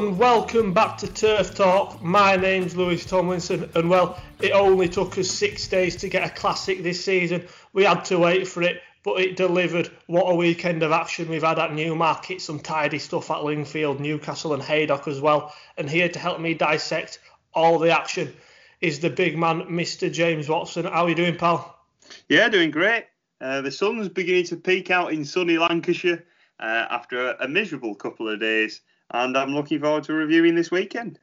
and welcome back to Turf Talk. My name's Lewis Tomlinson, and well, it only took us six days to get a classic this season. We had to wait for it, but it delivered. What a weekend of action we've had at Newmarket, some tidy stuff at Lingfield, Newcastle, and Haydock as well. And here to help me dissect all the action is the big man, Mr. James Watson. How are you doing, pal? Yeah, doing great. Uh, the sun's beginning to peek out in sunny Lancashire uh, after a, a, miserable couple of days, and I'm looking forward to reviewing this weekend.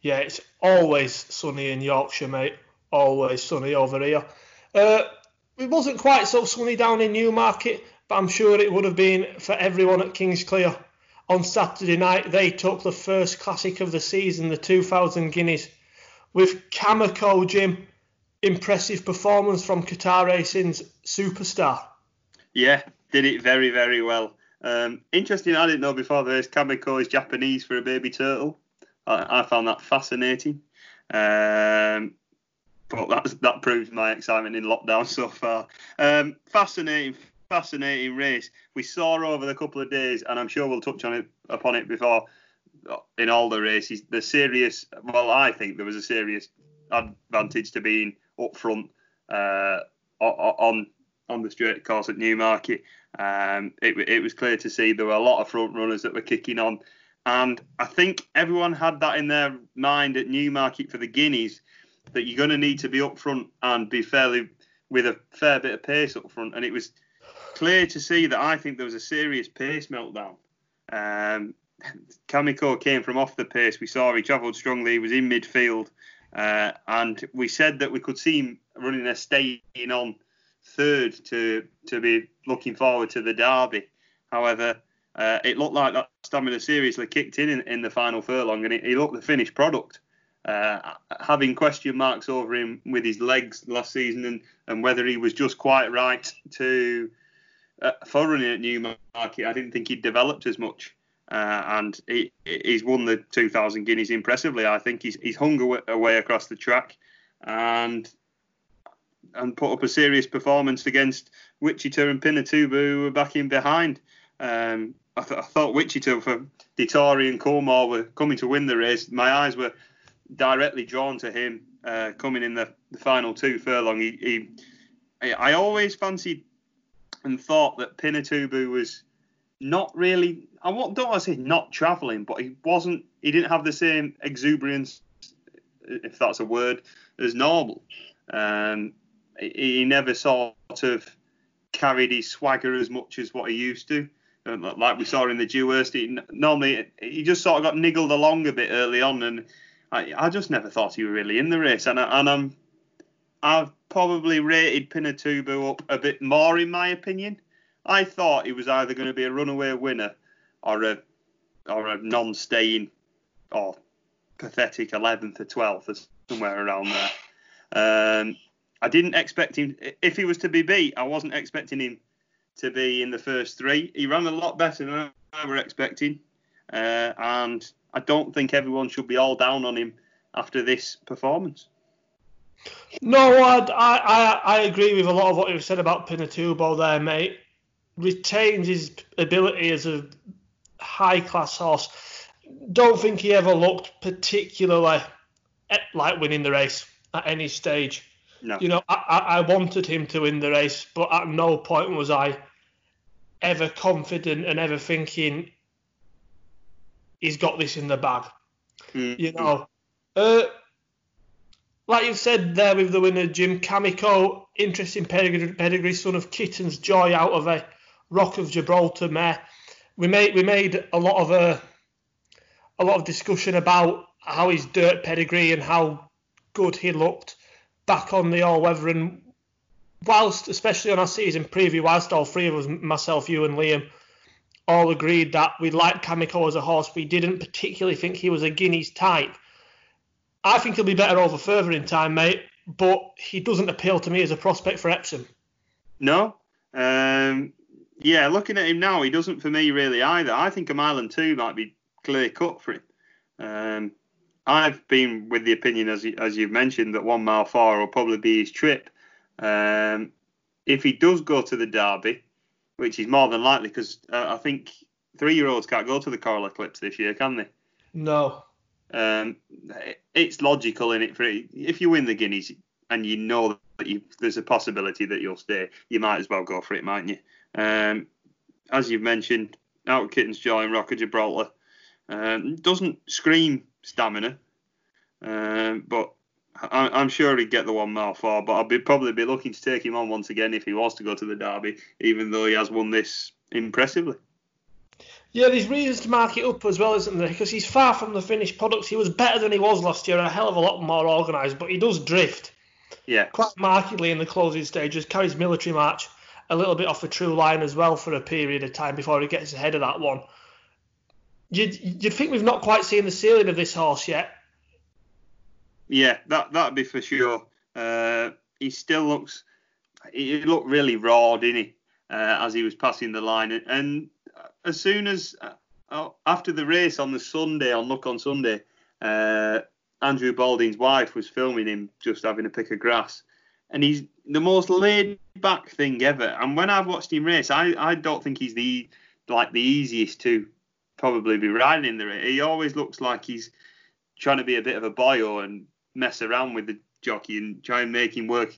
Yeah, it's always sunny in Yorkshire, mate. Always sunny over here. Uh, it wasn't quite so sunny down in Newmarket, but I'm sure it would have been for everyone at Kingsclere. On Saturday night, they took the first classic of the season, the 2000 Guineas, with Kameko Jim. Impressive performance from Qatar Racing's superstar. Yeah, did it very, very well. Um, interesting, I didn't know before the race Kameko is Japanese for a baby turtle. I, I found that fascinating. Um, but that that proves my excitement in lockdown so far. Um, fascinating, fascinating race. We saw over the couple of days, and I'm sure we'll touch on it upon it before in all the races. The serious, well, I think there was a serious advantage to being up front uh, on on the straight course at Newmarket. Um, it, it was clear to see there were a lot of front runners that were kicking on. And I think everyone had that in their mind at Newmarket for the Guineas that you're going to need to be up front and be fairly with a fair bit of pace up front. And it was clear to see that I think there was a serious pace meltdown. Um, Kameko came from off the pace. We saw he travelled strongly. He was in midfield. Uh, and we said that we could see him running a staying on third to to be looking forward to the derby. However, uh, it looked like that stamina seriously kicked in in, in the final furlong, and he looked the finished product. Uh, having question marks over him with his legs last season and, and whether he was just quite right to uh, running at Newmarket, I didn't think he'd developed as much. Uh, and he, he's won the 2,000 guineas impressively. I think he's, he's hung away, away across the track and and put up a serious performance against Wichita and Pinatubo, who were back in behind. Um, I, th- I, thought Wichita for Dettori and Coolmore were coming to win the race. My eyes were directly drawn to him uh, coming in the, the, final two furlong. He, he, I always fancied and thought that Pinatubo was not really. I don't want to say not travelling, but he wasn't. He didn't have the same exuberance, if that's a word, as normal. Um, he never sort of carried his swagger as much as what he used to. Like we saw in the Dewhurst, he, normally he just sort of got niggled along a bit early on, and I, I just never thought he was really in the race. And, I, and I'm, I've probably rated Pinatubo up a bit more in my opinion. I thought he was either going to be a runaway winner or a or a non-staying or pathetic 11th or 12th or somewhere around there. Um, I didn't expect him. If he was to be beat, I wasn't expecting him to be in the first three. He ran a lot better than I were expecting, uh, and I don't think everyone should be all down on him after this performance. No, I, I, I agree with a lot of what you've said about Pinatubo there, mate. Retains his ability as a high class horse. Don't think he ever looked particularly like winning the race at any stage. No. You know, I, I wanted him to win the race, but at no point was I ever confident and ever thinking he's got this in the bag. Mm-hmm. You know, uh, like you said there with the winner, Jim Kameko, interesting pedigree, pedigree, son of Kittens Joy out of a Rock of Gibraltar mare. We made we made a lot of a uh, a lot of discussion about how his dirt pedigree and how good he looked back on the all weather and whilst especially on our season preview, whilst all three of us, myself, you and Liam, all agreed that we liked Kameko as a horse, we didn't particularly think he was a Guineas type. I think he'll be better over further in time, mate, but he doesn't appeal to me as a prospect for Epsom. No. Um, yeah, looking at him now, he doesn't for me really either. I think a mile and two might be clear cut for him. Um, I've been with the opinion, as as you've mentioned, that one mile four will probably be his trip. Um, if he does go to the Derby, which is more than likely, because uh, I think three-year-olds can't go to the Coral Eclipse this year, can they? No. Um, it's logical in it for if you win the Guineas and you know that you, there's a possibility that you'll stay, you might as well go for it, mightn't you? Um, as you've mentioned, out of Kitten's Joy and Rock of Gibraltar um, doesn't scream stamina, um, but I, am sure he'd get the one mile far. But I'd be probably be looking to take him on once again if he was to go to the Derby, even though he has won this impressively. Yeah, there's reasons to mark it up as well, isn't there? Because he's far from the finished product. He was better than he was last year, a hell of a lot more organised, but he does drift. Yeah. Quite markedly in the closing stages. Carries military march a little bit off the true line as well for a period of time before he gets ahead of that one. You'd, you'd think we've not quite seen the ceiling of this horse yet. Yeah, that that'd be for sure. Uh, he still looks, he looked really raw, didn't he, uh, as he was passing the line. And as soon as uh, after the race on the Sunday on Look on Sunday, uh, Andrew Balding's wife was filming him just having a pick of grass, and he's the most laid back thing ever. And when I've watched him race, I, I don't think he's the like the easiest to probably be riding in the. He always looks like he's trying to be a bit of a boyo and mess around with the jockey and try and make him work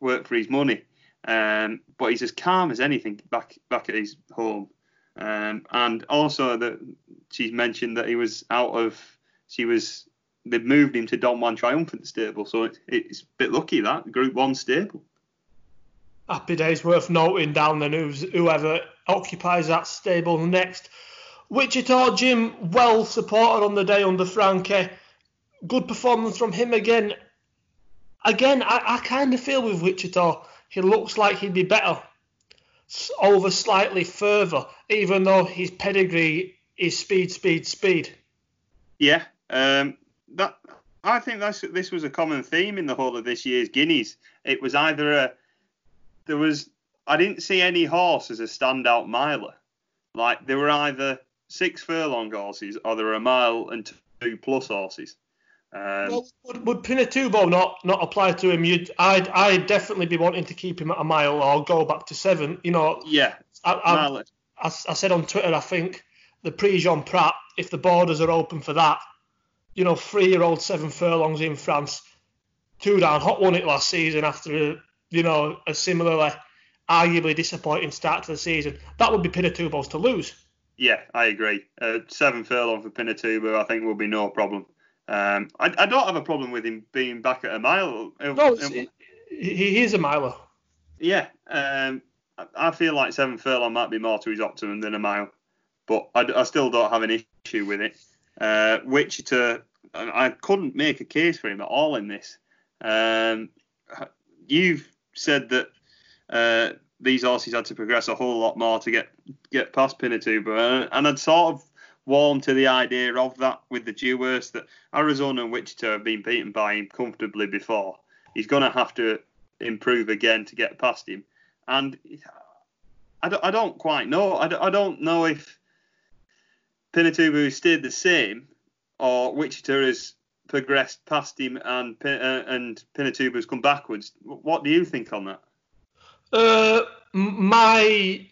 work for his money. Um, but he's as calm as anything back back at his home. Um, and also that she's mentioned that he was out of she was they've moved him to Don Juan Triumphant stable, so it, it's a bit lucky that Group One stable. Happy days worth noting down the news. Whoever occupies that stable next. Wichita Jim well supported on the day under Frankie. Good performance from him again. Again, I, I kind of feel with Wichita, he looks like he'd be better over slightly further, even though his pedigree is speed, speed, speed. Yeah, um, that I think that's this was a common theme in the whole of this year's Guineas. It was either a there was I didn't see any horse as a standout miler. Like there were either six furlong horses or there were a mile and two plus horses. Um, well, would, would Pinatubo not not apply to him? You'd I'd I'd definitely be wanting to keep him at a mile or go back to seven. You know. Yeah. I, I, I, I said on Twitter, I think the Prix Jean Prat, if the borders are open for that, you know, three-year-old seven furlongs in France, Too Darn Hot won it last season after a, you know a similarly arguably disappointing start to the season. That would be Pinatubo's to lose. Yeah, I agree. Uh, seven furlong for Pinatubo, I think, will be no problem. Um, I, I, don't have a problem with him being back at a mile. Uh, no, um, he is a miler. Yeah, um, I feel like seven furlong might be more to his optimum than a mile, but I, I still don't have an issue with it. Uh, Wichita, I couldn't make a case for him at all in this. Um, you've said that uh, these horses had to progress a whole lot more to get get past Pinatubo, and I'd sort of warmed to the idea of that with the Dewhurst that Arizona and Wichita have been beaten by him comfortably before. He's going to have to improve again to get past him, and I don't, I don't quite know. I don't, I don't know if Pinatubo stayed the same, or Wichita has progressed past him and uh, and Pinatubo's come backwards. What do you think on that? Uh, my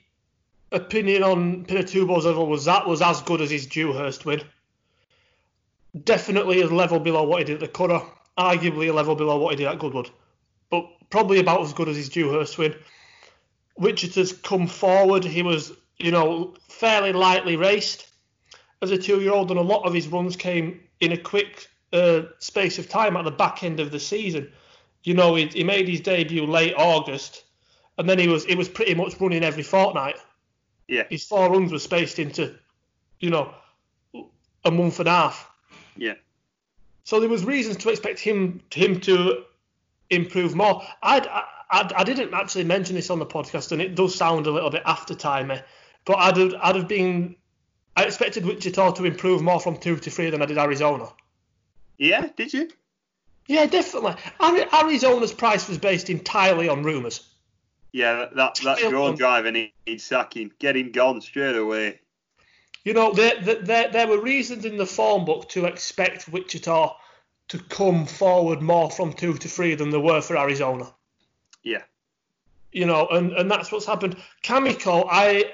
opinion on Pinatubo's level was that was as good as his Dewhurst win. Definitely a level below what he did at the Curragh. Arguably a level below what he did at Goodwood. But probably about as good as his Dewhurst win. Wichita's come forward. He was, you know, fairly lightly raced as a two-year-old, and a lot of his runs came in a quick uh, space of time at the back end of the season. You know, he, he made his debut late August, and then he was he was pretty much running every fortnight. Yeah. His four runs were spaced into, you know, a month and a half. Yeah. So there was reasons to expect him him to improve more. I'd, I, I didn't actually mention this on the podcast, and it does sound a little bit after timey, but I'd have, I'd have been I expected Wichita to improve more from two to three than I did Arizona. Yeah, did you? Yeah, definitely. Arizona's price was based entirely on rumours. Yeah, that that drone driver needs sacking. Get him gone straight away. You know, there, there, there were reasons in the form book to expect Wichita to come forward more from two to three than there were for Arizona. Yeah. You know, and, and that's what's happened. Kameko, I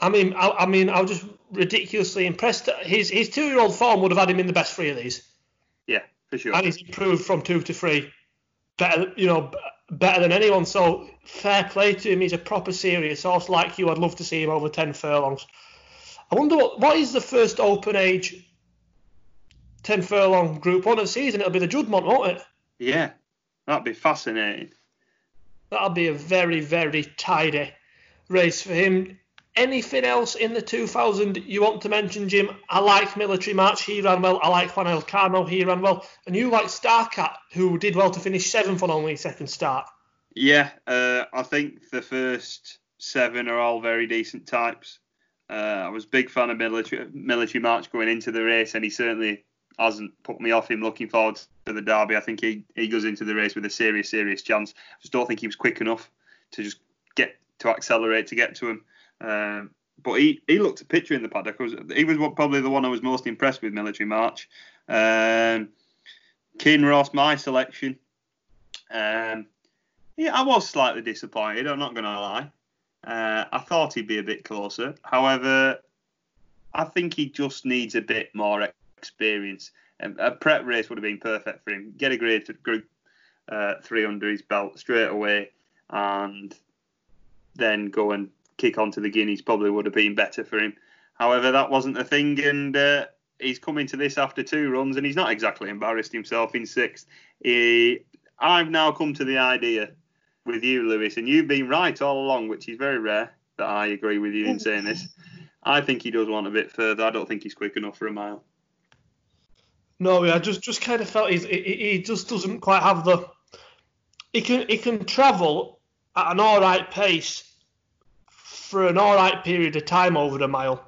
I mean, I, I mean, I was just ridiculously impressed. His his two year old form would have had him in the best three of these. Yeah, for sure. And he's improved from two to three, better, you know, better than anyone. So fair play to him. He's a proper serious horse. Like you, I'd love to see him over ten furlongs. I wonder what what is the first open age ten furlong Group One of the season? It'll be the Juddmonte, won't it? Yeah, that'd be fascinating. That'll be a very very tidy race for him. Anything else in the 2000 you want to mention, Jim? I like Military March, he ran well. I like Juan Elcano, he ran well. And you like Starcat, who did well to finish seventh on only second start. Yeah, uh, I think the first seven are all very decent types. Uh, I was a big fan of Military, Military March going into the race, and he certainly hasn't put me off him looking forward to the Derby. I think he, he goes into the race with a serious, serious chance. I just don't think he was quick enough to just get to accelerate to get to him. Um, but he, he looked a picture in the paddock. Was, he was probably the one I was most impressed with Military March. Um, Kinross, my selection. Um, yeah, I was slightly disappointed. I'm not going to lie. Uh, I thought he'd be a bit closer. However, I think he just needs a bit more experience. Um, a prep race would have been perfect for him. Get a grade group uh, three under his belt straight away, and then go and kick onto the Guineas probably would have been better for him. However, that wasn't the thing, and uh, he's coming to this after two runs, and he's not exactly embarrassed himself in sixth. He, I've now come to the idea with you, Lewis, and you've been right all along, which is very rare that I agree with you in saying this. I think he does want a bit further. I don't think he's quick enough for a mile. No, yeah, I just just kind of felt he's, he, he just doesn't quite have the. He can he can travel at an all right pace for an all right period of time over the mile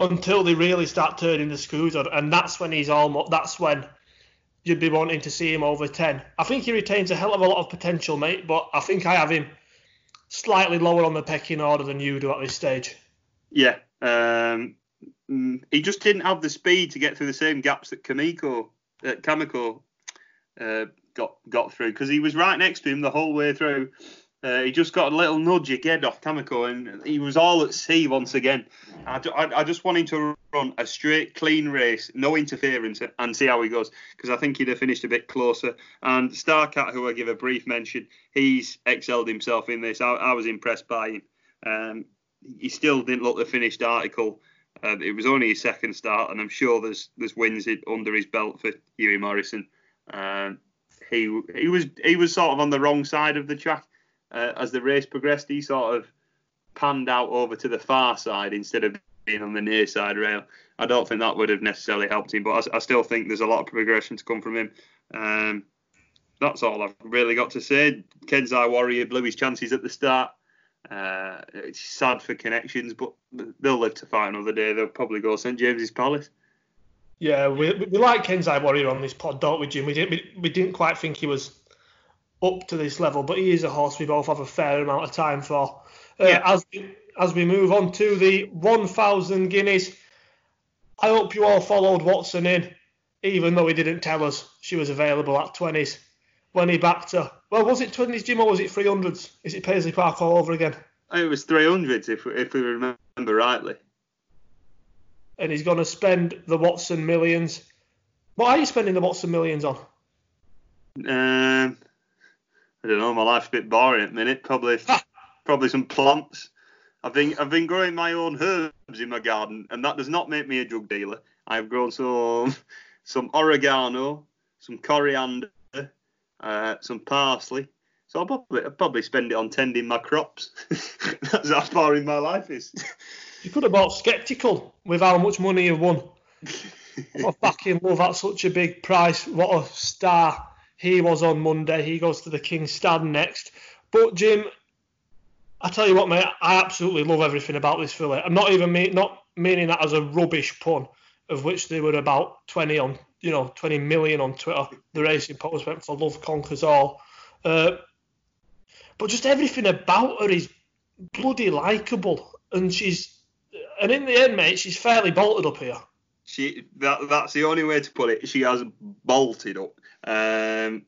until they really start turning the screws on, and that's when he's almost. That's when you'd be wanting to see him over ten. I think he retains a hell of a lot of potential, mate, but I think I have him slightly lower on the pecking order than you do at this stage. Yeah, um, mm, he just didn't have the speed to get through the same gaps that Kamiko, uh, Kameko uh, got got through because he was right next to him the whole way through. Uh, he just got a little nudge again off Kameko, and he was all at sea once again. I, I, I, just want him to run a straight, clean race, no interference, and see how he goes, because I think he'd have finished a bit closer. And Starcat, who I give a brief mention, he's excelled himself in this. I, I was impressed by him. Um, he still didn't look the finished article. Uh, it was only his second start, and I'm sure there's there's wins under his belt for Hughie Morrison. Um, he he was he was sort of on the wrong side of the track uh, as the race progressed, he sort of panned out over to the far side instead of being on the near side rail. I don't think that would have necessarily helped him, but I, I still think there's a lot of progression to come from him. Um, that's all I've really got to say. Kenzai Warrior blew his chances at the start. Uh, it's sad for connections, but they'll live to fight another day. They'll probably go St James's Palace. Yeah, we, we like Kenzai Warrior on this pod, don't we, Jim? We didn't we, we didn't quite think he was up to this level, but he is a horse we both have a fair amount of time for. Uh, yeah. As we, as we move on to the 1,000 guineas, I hope you all followed Watson in, even though he didn't tell us she was available at 20s when he backed her. Well, was it 20s, Jim, or was it 300s? Is it Paisley Park all over again? It was 300s, if, if we remember rightly. And he's going to spend the Watson millions. What are you spending the Watson millions on? Um, I don't know. My life's a bit boring at the minute. Probably, probably some plants. I've been I've been growing my own herbs in my garden, and that does not make me a drug dealer. I've grown some some oregano, some coriander, uh, some parsley. So I'll probably I'll probably spend it on tending my crops. That's how boring my life is. You could have bought Sceptical with how much money you've won. I fucking love at such a big price. What a star he was on Monday. He goes to the King's Stand next. But Jim, I tell you what, mate, I absolutely love everything about this filly. I'm not even not meaning that as a rubbish pun, of which there were about 20 on, you know, 20 million on Twitter. The racing post went for love conquers all. Uh, but just everything about her is bloody likable, and she's, and in the end, mate, she's fairly bolted up here. She that that's the only way to put it. She has bolted up. Um,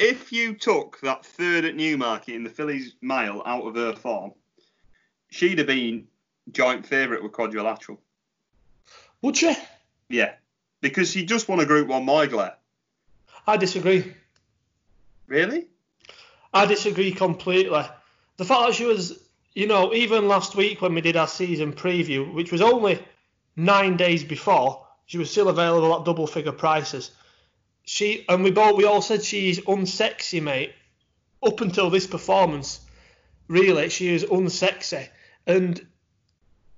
if you took that third at Newmarket in the Fillies mile out of her form, she'd have been joint favourite with Quadrilateral. Would she? Yeah, because she just won a Group One Moyglare. I disagree. Really? I disagree completely. The fact that she was, you know, even last week when we did our season preview, which was only nine days before, she was still available at double figure prices. She and we both we all said she's unsexy, mate. Up until this performance, really, she is unsexy, and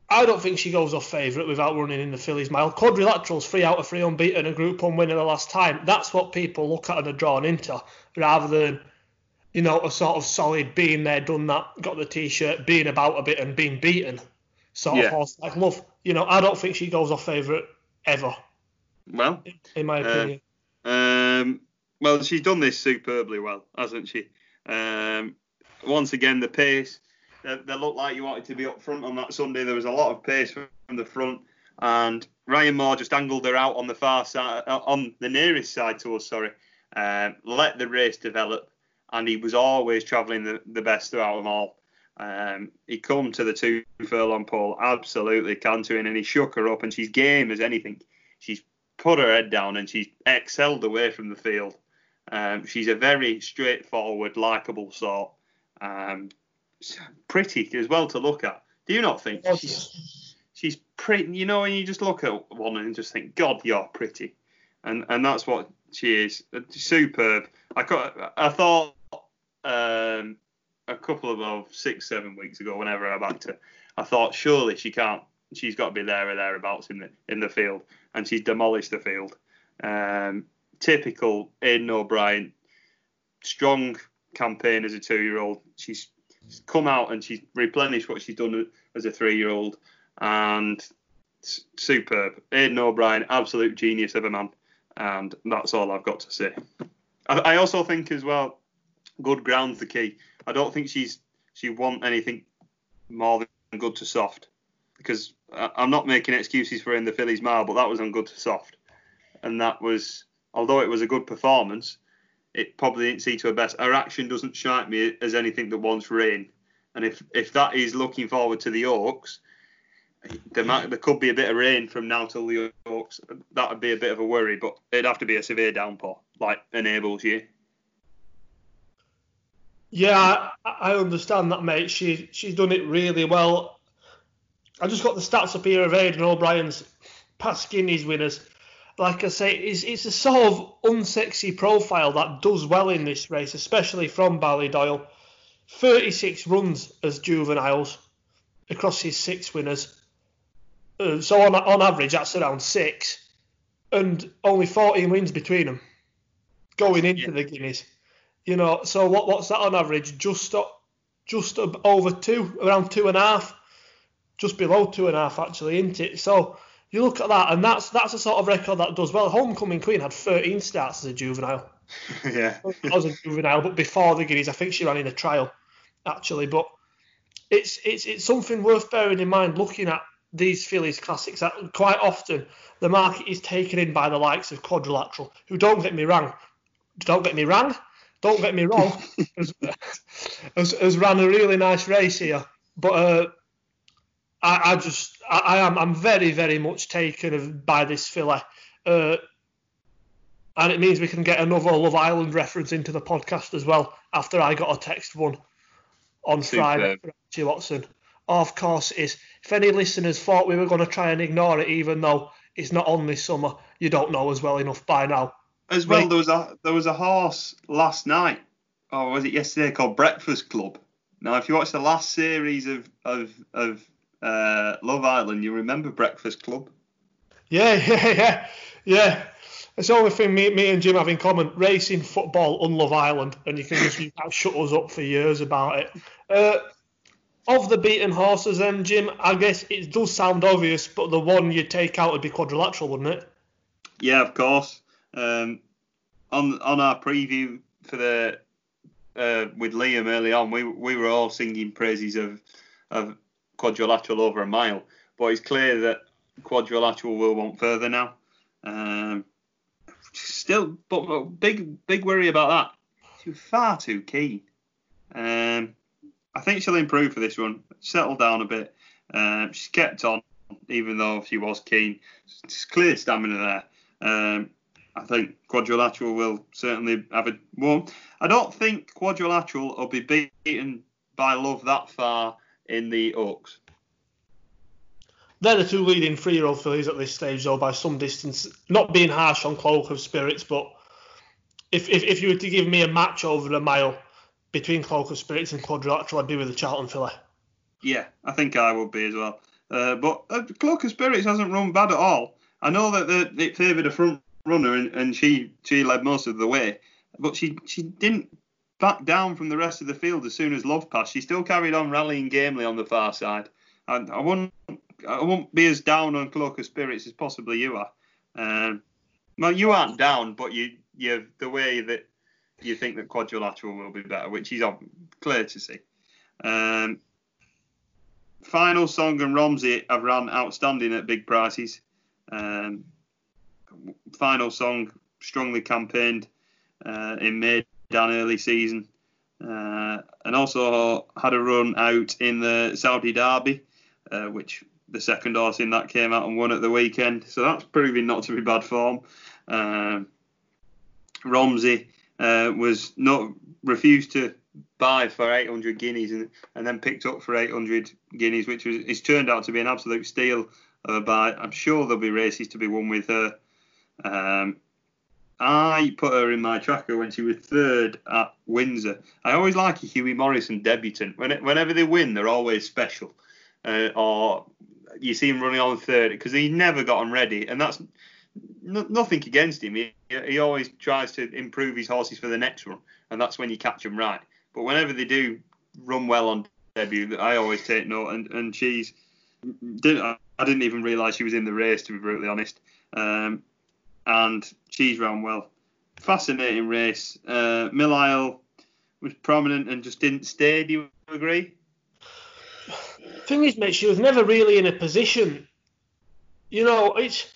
I don't think she goes off favourite without running in the Fillies mile. Quadrilateral's three out of three unbeaten, a Group One winner the last time. That's what people look at and are drawn into, rather than you know a sort of solid being there, done that, got the T-shirt, being about a bit and being beaten sort Yeah. of horse like love. You know, I don't think she goes off favourite ever, Well, in my Uh, opinion. Um, well, she's done this superbly well, hasn't she? Um, once again, the pace. They, they looked like you wanted to be up front on that Sunday. There was a lot of pace from the front, and Ryan Moore just angled her out on the far side, uh, on the nearest side to us. Sorry, um, let the race develop, and he was always travelling the, the best throughout them all. Um, he come to the two furlong pole absolutely cantering, and he shook her up, and she's game as anything. She's put her head down and she's excelled away from the field. Um, she's a very straightforward, likable sort. Um, pretty as well to look at. Do you not think? She's, she's pretty. You know, when you just look at one and just think, God, you're pretty, and and that's what she is. Superb. I got, I thought um, a couple of well, six, seven weeks ago, whenever I backed her, I thought surely she can't. She's got to be there or thereabouts in the in the field, and she's demolished the field. Um, typical Aidan O'Brien, strong campaign as a two-year-old. She's come out and she's replenished what she's done as a three-year-old, and superb. Aidan O'Brien, absolute genius of a man, and that's all I've got to say. I, I also think as well, good ground's the key. I don't think she's she want anything more than good to soft because I'm not making excuses for in the Fillies mile, but that was on good to soft, and that was although it was a good performance, it probably didn't see to her best. Her action doesn't strike me as anything that wants rain, and if if that is looking forward to the Oaks, there might there could be a bit of rain from now till the Oaks. That would be a bit of a worry, but it'd have to be a severe downpour like enables you. Yeah, I, I understand that, mate. She she's done it really well. I just got the stats up here of Aidan O'Brien's past Guineas winners. Like I say, it's, it's a sort of unsexy profile that does well in this race, especially from Ballydoyle. 36 runs as juveniles across his six winners. Uh, so on on average, that's around six, and only 14 wins between them going into Yeah. the Guineas. You know, so what what's that on average? Just just over two, around two and a half, just below two and a half actually, isn't it? So you look at that, and that's that's a sort of record that does well. Homecoming Queen had 13 starts as a juvenile. yeah. as a juvenile, but before the Guineas, I think she ran in a trial actually. But it's it's it's something worth bearing in mind looking at these fillies classics. That quite often the market is taken in by the likes of Quadrilateral, who don't get me wrong, don't get me wrong, don't get me wrong, has, has, has ran a really nice race here. But uh, I, I just I, I am I'm very very much taken of, by this filly. Uh, and it means we can get another Love Island reference into the podcast as well after I got a text one on Friday Superb. from Archie Watson. Of course is. If any listeners thought we were going to try and ignore it, even though it's not on this summer, you don't know as well enough by now. As well, there was a there was a horse last night, or was it yesterday, called Breakfast Club. Now, if you watch the last series of of of uh, Love Island, you remember Breakfast Club. Yeah, yeah, yeah, yeah. It's the only thing me, me and Jim have in common: racing, football, on Love Island, and you can just you can't shut us up for years about it. Uh, of the beaten horses, then Jim, I guess it does sound obvious, but the one you'd take out would be Quadrilateral, wouldn't it? Yeah, of course. Um, on on our preview for the uh, with Liam early on, we we were all singing praises of of quadrilateral over a mile, but it's clear that quadrilateral will want further now. Um, still, but big big worry about that. She's far too keen. Um, I think she'll improve for this one. Settle down a bit. Um, she's kept on, even though she was keen. It's clear stamina there. Um, I think Quadrilateral will certainly have a one. I don't think Quadrilateral will be beaten by Love that far in the Oaks. They're the two leading three-year-old fillies at this stage, though, by some distance. Not being harsh on Cloak of Spirits, but if, if, if you were to give me a match over a mile between Cloak of Spirits and Quadrilateral, I'd be with the Charlton filly. Yeah, I think I would be as well. Uh, but uh, Cloak of Spirits hasn't run bad at all. I know that the, it favoured a front runner and, and she she led most of the way, but she she didn't back down from the rest of the field as soon as Love passed. She still carried on rallying gamely on the far side. And I won't I won't be as down on Cloak of Spirits as possibly you are. Um, well, you aren't down, but you you the way that you think that Quadrilateral will be better, which is clear to see. Um, Final Song and Romsey have run outstanding at big prices. Um, Final Song strongly campaigned uh, in mid down early season, uh, and also had a run out in the Saudi Derby, uh, which the second horse in that came out and won at the weekend. So that's proving not to be bad form. Um, Romsey uh, was not refused to buy for 800 guineas and, and then picked up for 800 guineas, which was it's turned out to be an absolute steal of a buy. I'm sure there'll be races to be won with her. Um, I put her in my tracker when she was third at Windsor. I always like a Hughie Morrison debutant. When, whenever they win, they're always special. Uh, or you see him running on third because he never got on ready, and that's nothing against him. He, he always tries to improve his horses for the next run, and that's when you catch them right. But whenever they do run well on debut, I always take note. And, and she's didn't I didn't even realise she was in the race to be brutally honest. Um, and she's run well. Fascinating race. Uh, Mill was prominent and just didn't stay. Do you agree? Thing is, mate, she was never really in a position. You know, it's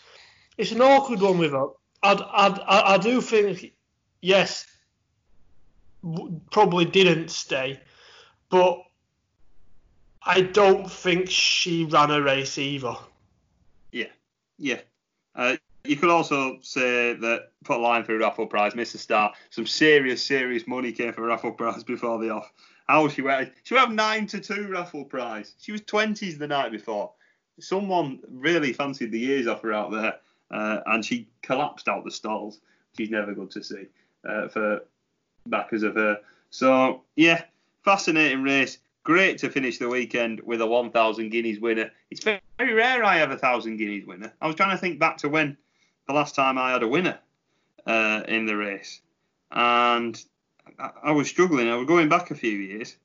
it's an awkward one with her. I, I, I do think, yes, probably didn't stay, but I don't think she ran a race either. Yeah, yeah. Uh, you could also say that put a line through raffle prize, Mr. Star. Some serious, serious money came for raffle prize before the off. How was she went? She have nine to two raffle prize. She was twenties the night before. Someone really fancied the years off her out there, uh, and she collapsed out the stalls. She's never good to see uh, for backers of her. So yeah, fascinating race. Great to finish the weekend with a 1,000 guineas winner. It's very rare I have a 1,000 guineas winner. I was trying to think back to when the last time I had a winner uh, in the race, and I, I, was struggling. I was going back a few years.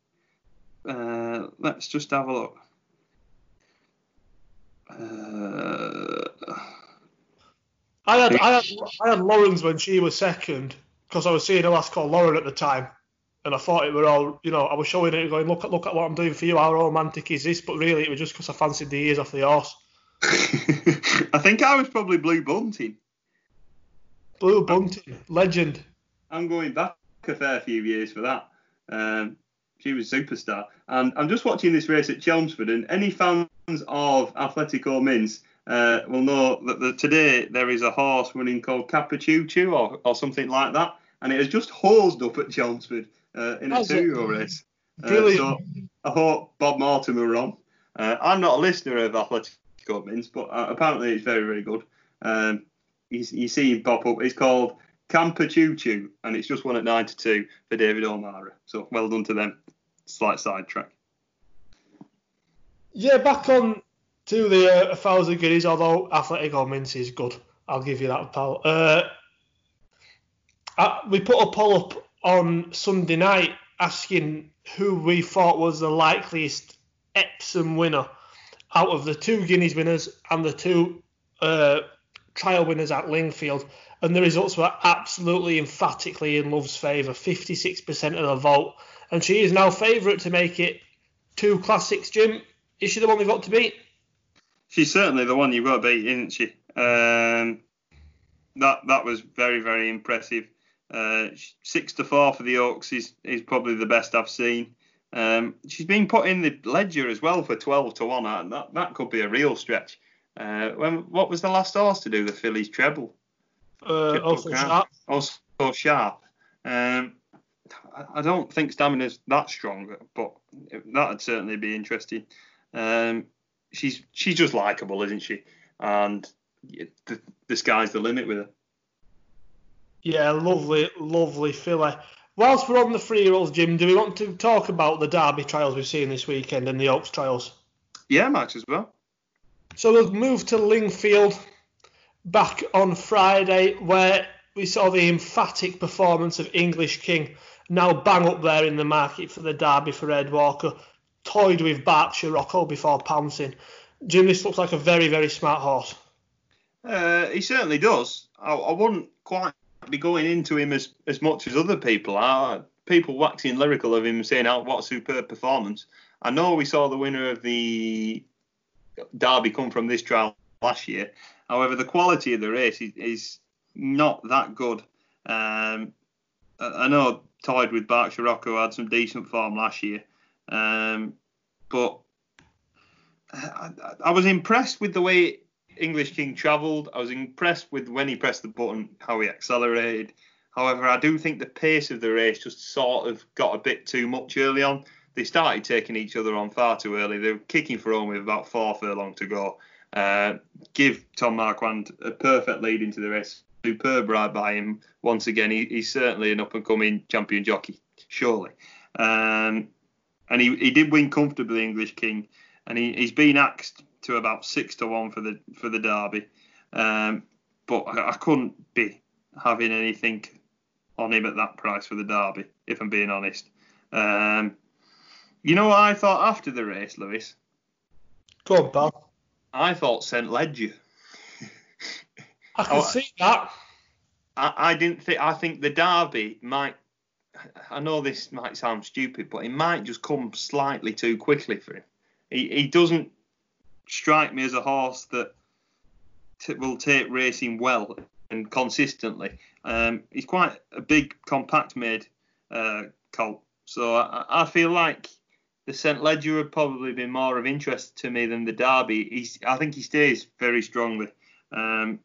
Uh, let's just have a look. Uh, I had I had I had Lawrence when she was second because I was seeing a last called Lauren at the time, and I thought it were all you know I was showing it going look at look at what I'm doing for you how romantic is this but really it was just because I fancied the ears off the horse. I think I was probably Blue Bunting. Blue Bunting, legend. I'm going back a fair few years for that. Um, she was a superstar. And I'm just watching this race at Chelmsford, and any fans of Athletico Mince uh, will know that today there is a horse running called Capachuchu or, or something like that, and it has just hosed up at Chelmsford uh, in a two-year race. Uh, so I hope Bob Mortimer were on. Uh, I'm not a listener of Athletico Mince, but uh, apparently it's very, very good. Um, you, you see him pop up. It's called Camper Choo Choo, and it's just one at 9 to 2 for David O'Meara. So well done to them. Slight sidetrack. Yeah, back on to the uh, thousand guineas, although Athletico Mince is good. I'll give you that, pal. Uh, uh, we put a poll up on Sunday night asking who we thought was the likeliest Epsom winner out of the two Guineas winners and the two uh, trial winners at Lingfield. And the results were absolutely emphatically in Love's favour 56% of the vote. And she is now favourite to make it two classics, Jim. Is she the one we've got to beat? She's certainly the one you've got to beat, isn't she? Um, that that was very, very impressive. Uh, six to four for the Oaks is, is probably the best I've seen. Um, she's been put in the Leger as well for 12 to 1, and that, that could be a real stretch. Uh, when What was the last horse to do the fillies treble? Uh, also sharp. Also sharp. Um, I don't think stamina's that strong, but that'd certainly be interesting. Um, she's she's just likable, isn't she? And the, the sky's the limit with her. Yeah, lovely, lovely filly. Whilst we're on the three year olds, Jim, do we want to talk about the Derby trials we've seen this weekend and the Oaks trials? Yeah, might as well. So we'll move to Lingfield back on Friday, where we saw the emphatic performance of English King, now bang up there in the market for the Derby for Ed Walker, toyed with Berkshire Rocco before pouncing. Jim, this looks like a very, very smart horse. Uh, he certainly does. I, I, wouldn't quite be going into him as, as much as other people are. People waxing lyrical of him, saying, "Oh, what a superb performance!" I know we saw the winner of the Derby come from this trial last year. However, the quality of the race is, is not that good. Um, I know tied with Berkshire Rocco had some decent form last year, um, but I, I, was impressed with the way English King travelled. I was impressed with when he pressed the button, how he accelerated. However, I do think the pace of the race just sort of got a bit too much early on. They started taking each other on far too early. They were kicking for home with about four furlong to go. Uh, give Tom Marquand a perfect lead into the race. Superb ride by him. Once again, he, he's certainly an up and coming champion jockey, surely. Um, and he, he did win comfortably, English King, and he, he's been axed to about six to one for the for the Derby. Um, but I, I couldn't be having anything on him at that price for the Derby, if I'm being honest. Um, you know what I thought after the race, Lewis? Go on, pal. I thought St. Leger. I can oh, see that. I, I didn't think. I think the Derby might. I know this might sound stupid, but it might just come slightly too quickly for him. He, he doesn't strike me as a horse that t- will take racing well and consistently. Um, he's quite a big, compact made uh, colt, so I, I, feel like the St Leger would probably be more of interest to me than the Derby. He's, I think he stays very strongly. Um,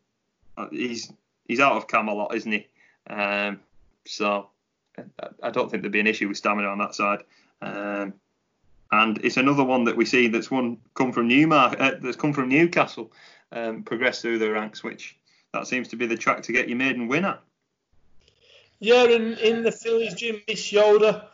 he's he's out of Camelot, isn't he? Um, so I don't think there'd be an issue with stamina on that side. Um, and it's another one that we see that's one come from Newmarket, uh, that's come from Newcastle, um, progress through the ranks, which that seems to be the track to get your maiden winner. Yeah, in, in the fillies, Jim Miss Yoda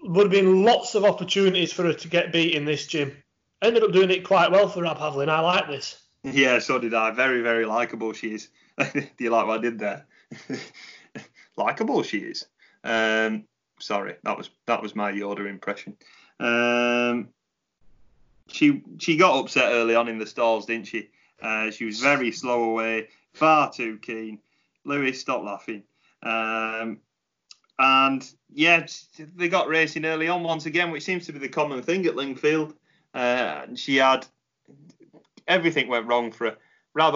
would have been lots of opportunities for her to get beat in this gym. Ended up doing it quite well for Rab Havlin. I like this. Yeah, so did I. Very, very likable she is. Do you like what I did there? likable she is. Um, sorry, that was that was my Yoda impression. Um, she she got upset early on in the stalls, didn't she? Uh, she was very slow away, far too keen. Lewis, stop laughing. Um, and yeah, they got racing early on once again, which seems to be the common thing at Lingfield. Uh, she had everything went wrong for her. Rab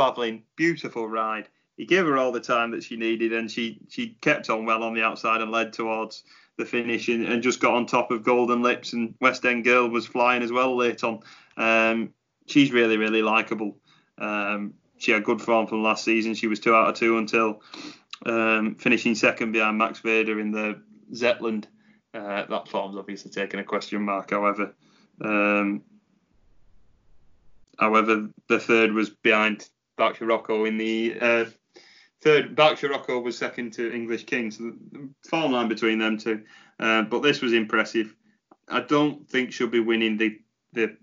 beautiful ride. He gave her all the time that she needed, and she she kept on well on the outside and led towards the finish and, and, just got on top of Golden Lips and West End Girl was flying as well late on. Um, she's really, really likable. Um, she had good form from last season. She was two out of two until um, finishing second behind Max Vader in the Zetland. Uh, that form's obviously taken a question mark. However, um, however, the third was behind Berkshire Rocco in the uh, third, Berkshire Rocco was second to English King, so the form line between them two. Uh, but this was impressive. I don't think she'll be winning the the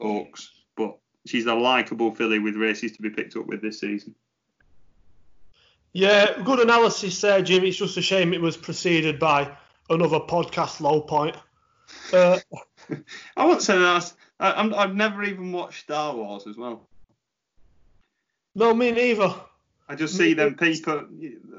Oaks, but she's a likable filly with races to be picked up with this season. Yeah, good analysis there, Jim. It's just a shame it was preceded by another podcast low point. Uh, I won't say that. I, have never even watched Star Wars as well. No, me neither. I just see them people,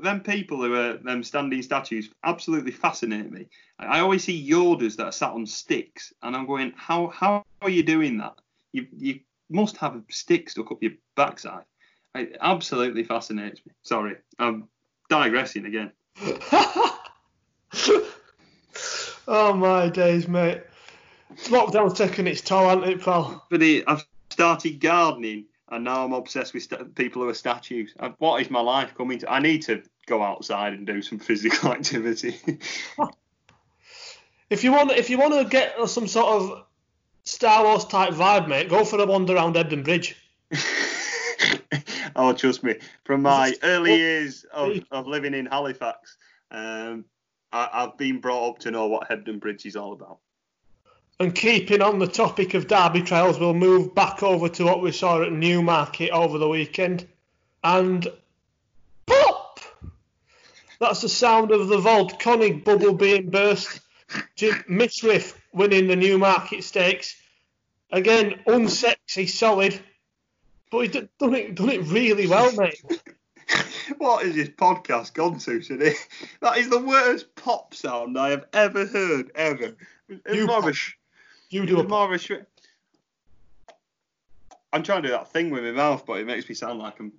them people who are them standing statues absolutely fascinate me. I always see Yodas that are sat on sticks, and I'm going, how how are you doing that? You you must have a stick stuck up your backside. It absolutely fascinates me. Sorry, I'm digressing again. oh my days, mate. Lockdown's taking its toll, hasn't it, pal? But it, I've started gardening, and now I'm obsessed with st- people who are statues. And what is my life coming to? I need to go outside and do some physical activity. if you want, if you want to get some sort of Star Wars type vibe, mate, go for a wander around Hebden Bridge. oh, trust me, from my early years of, of living in Halifax, um, I, have been brought up to know what Hebden Bridge is all about. And keeping on the topic of derby trials, we'll move back over to what we saw at Newmarket over the weekend. And pop! That's the sound of the volcanic bubble being burst. Jim Mishriff winning the Newmarket Stakes. Again, unsexy, solid. But he's done it, done it really well, mate. what is this podcast gone to today? That is the worst pop sound I have ever heard, ever. You, rubbish. You do a more I'm trying to do that thing with my mouth, but it makes me sound like I'm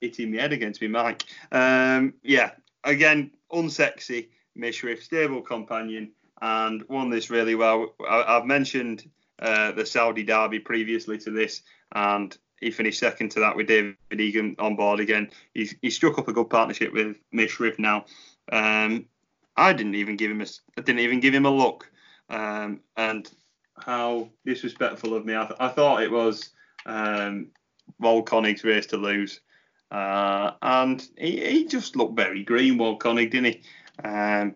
hitting my head against my mic. Um, yeah, again, unsexy, Mishriff, stable companion, and won this really well. I, have mentioned uh, the Saudi Derby previously to this, and he finished second to that with David Egan on board again. He's, he struck up a good partnership with Mishriff now. Um, I didn't even give him a, I didn't even give him a look. Um, and how disrespectful of me. I, th- I thought it was um, Volconig's race to lose. Uh, and he, he, just looked very green, Volconig, didn't he? Um,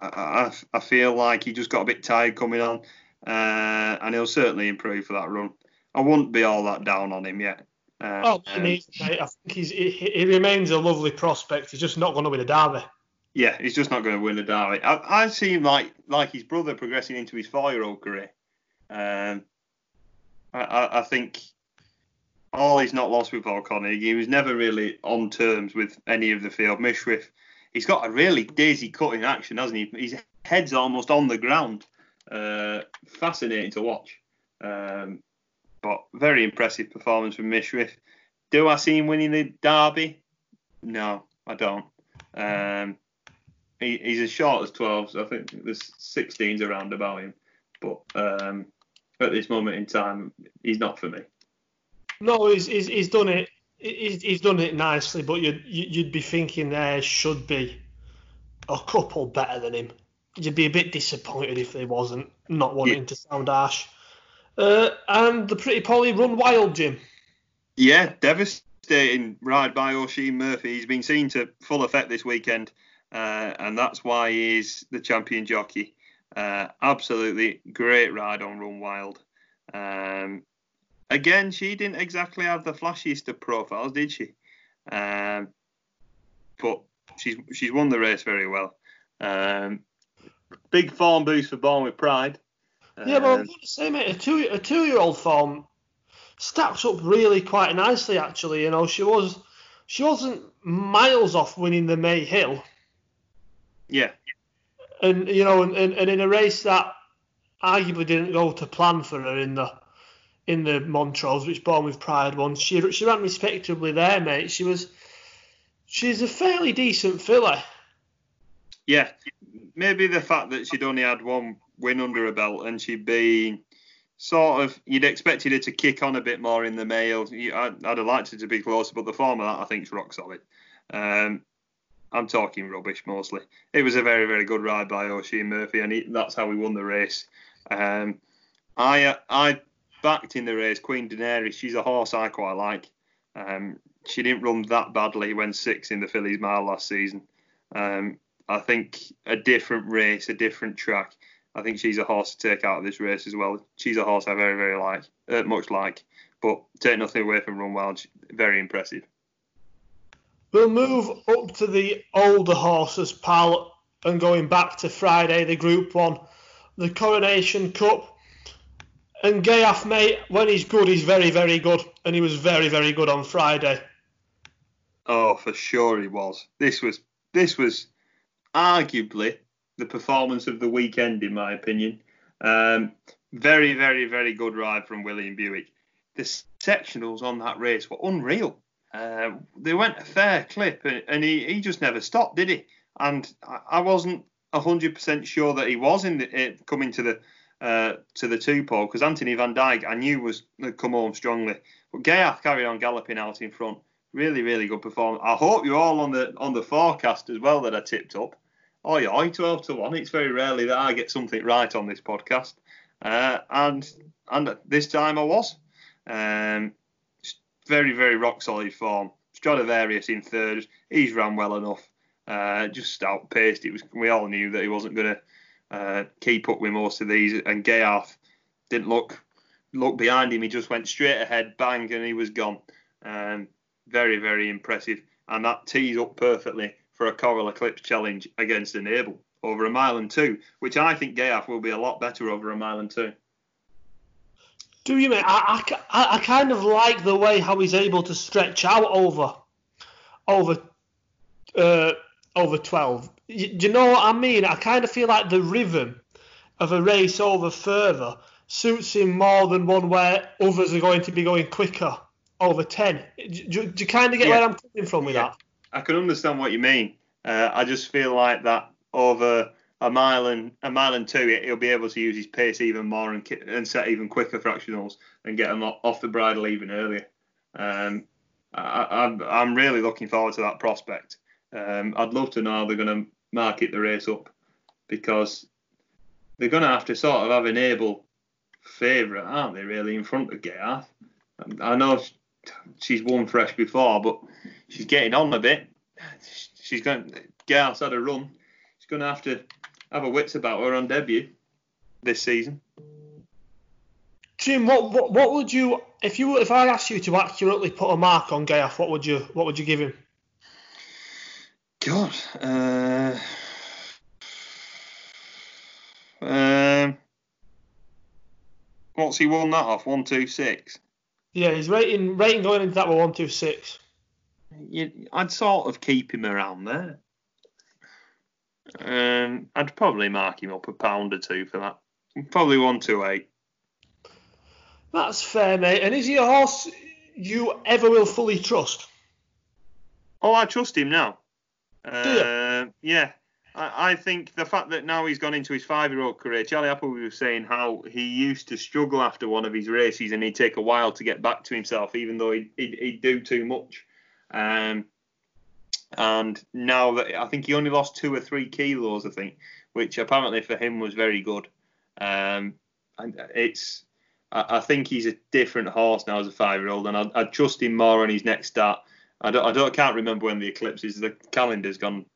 I, I, feel like he just got a bit tired coming on, uh, and he'll certainly improve for that run. I wouldn't be all that down on him yet. Uh, oh, um, I think he's, he, he, remains a lovely prospect. He's just not going to win a derby. Yeah, he's just not going to win a derby. I, I see him like like his brother progressing into his four-year-old career. Um, I, I, think all he's not lost with Volconic. He was never really on terms with any of the field. Mishriff, he's got a really daisy cutting action, hasn't he? His head's almost on the ground. Uh, fascinating to watch. Um, but very impressive performance from Mishriff. Do I see him winning the derby? No, I don't. Um, he, he's as short as 12, so I think there's 16s around about him. But um, at this moment in time, he's not for me. No, he's, he's, he's done it. He's, he's done it nicely, but you'd you'd be thinking there should be a couple better than him. You'd be a bit disappointed if there wasn't. Not wanting yeah. to sound harsh. Uh, and the Pretty Polly run wild, Jim. Yeah, devastating ride by Oisin Murphy. He's been seen to full effect this weekend, uh, and that's why he's the champion jockey. Uh, absolutely great ride on Run Wild. Um, again, she didn't exactly have the flashiest of profiles, did she? Um, but she's she's won the race very well. Um, big form boost for Born with Pride. Yeah, well, I'm um, going to say, mate, a two a two year old form stacks up really quite nicely. Actually, you know, she was she wasn't miles off winning the May Hill. Yeah. And you know, and, and, and in a race that arguably didn't go to plan for her in the in the Montrose, which Born with Pride won, she she ran respectably there, mate. She was she's a fairly decent filler. Yeah, maybe the fact that she'd only had one win under her belt, and she'd been sort of you'd expected her to kick on a bit more in the male. I'd, I'd have liked her to be closer, but the form of that I think is rock solid. Um, I'm talking rubbish mostly. It was a very very good ride by Oisin Murphy, and he, that's how we won the race. Um, I I backed in the race Queen Daenerys. She's a horse I quite like. Um, she didn't run that badly when six in the Fillies Mile last season. Um, I think a different race, a different track. I think she's a horse to take out of this race as well. She's a horse I very, very like, uh, much like. But take nothing away from Run Wild, very impressive. We'll move up to the older horses, pal, and going back to Friday, the Group One, the Coronation Cup. And Ghaiyyath, mate, when he's good, he's very, very good, and he was very, very good on Friday. Oh, for sure he was. This was this was arguably the performance of the weekend, in my opinion. Um, very, very, very good ride from William Buick. The sectionals on that race were unreal. Uh, they went a fair clip, and he, he just never stopped, did he? And I, wasn't hundred percent sure that he was in the, uh, coming to the uh, to the two pole because Anthony Van Dyck I knew was come home strongly, but Ghaiyyath carried on galloping out in front. Really, really good performance. I hope you're all on the on the forecast as well that I tipped up. Oh yeah, 12 to 1. It's very rarely that I get something right on this podcast. Uh, and and this time I was. Um, very, very rock solid form. Stradivarius in third. He's ran well enough. Uh, just outpaced. It was. We all knew that he wasn't going to uh, keep up with most of these. And Ghaiyyath didn't look look behind him. He just went straight ahead, bang, and he was gone. Um, very, very impressive. And that tees up perfectly for a Coral Eclipse challenge against Enable over a mile and two, which I think Ghaiyyath will be a lot better over a mile and two. Do you mean I, I, I kind of like the way how he's able to stretch out over over uh, over 12. You, do you know what I mean? I kind of feel like the rhythm of a race over further suits him more than one where others are going to be going quicker over 10. Do, do, do you kind of get yeah. where I'm coming from with yeah. that? I can understand what you mean. Uh, I just feel like that over a mile and a mile and two, he'll be able to use his pace even more and, and set even quicker fractionals and get them off the bridle even earlier. Um, I, am really looking forward to that prospect. Um, I'd love to know how they're going to market the race up because they're going to have to sort of have Enable favourite, aren't they? Really, in front of Ghaiyyath. I know she's won fresh before, but she's getting on a bit. She's going. Ghaiyyath's had a run. She's going to have to have a wits about her on debut this season. Jim, what, what what would you if you if I asked you to accurately put a mark on Ghaiyyath, what would you what would you give him? God, uh, um, what's he won that off? One two six. Yeah, his rating rating going into that one two six. I'd sort of keep him around there. Um, I'd probably mark him up a pound or two for that. Probably one two eight. That's fair, mate. And is he a horse you ever will fully trust? Oh, I trust him now. Uh, yeah. I, I, think the fact that now he's gone into his five-year-old career, Charlie Appleby was saying how he used to struggle after one of his races and he'd take a while to get back to himself, even though he'd, he'd, he'd do too much. Um, and now that I think he only lost two or three kilos, I think, which apparently for him was very good. Um, and it's I, think he's a different horse now as a five-year-old, and I, I trust him more on his next start. I don't, I don't, can't remember when the eclipse is. The calendar's gone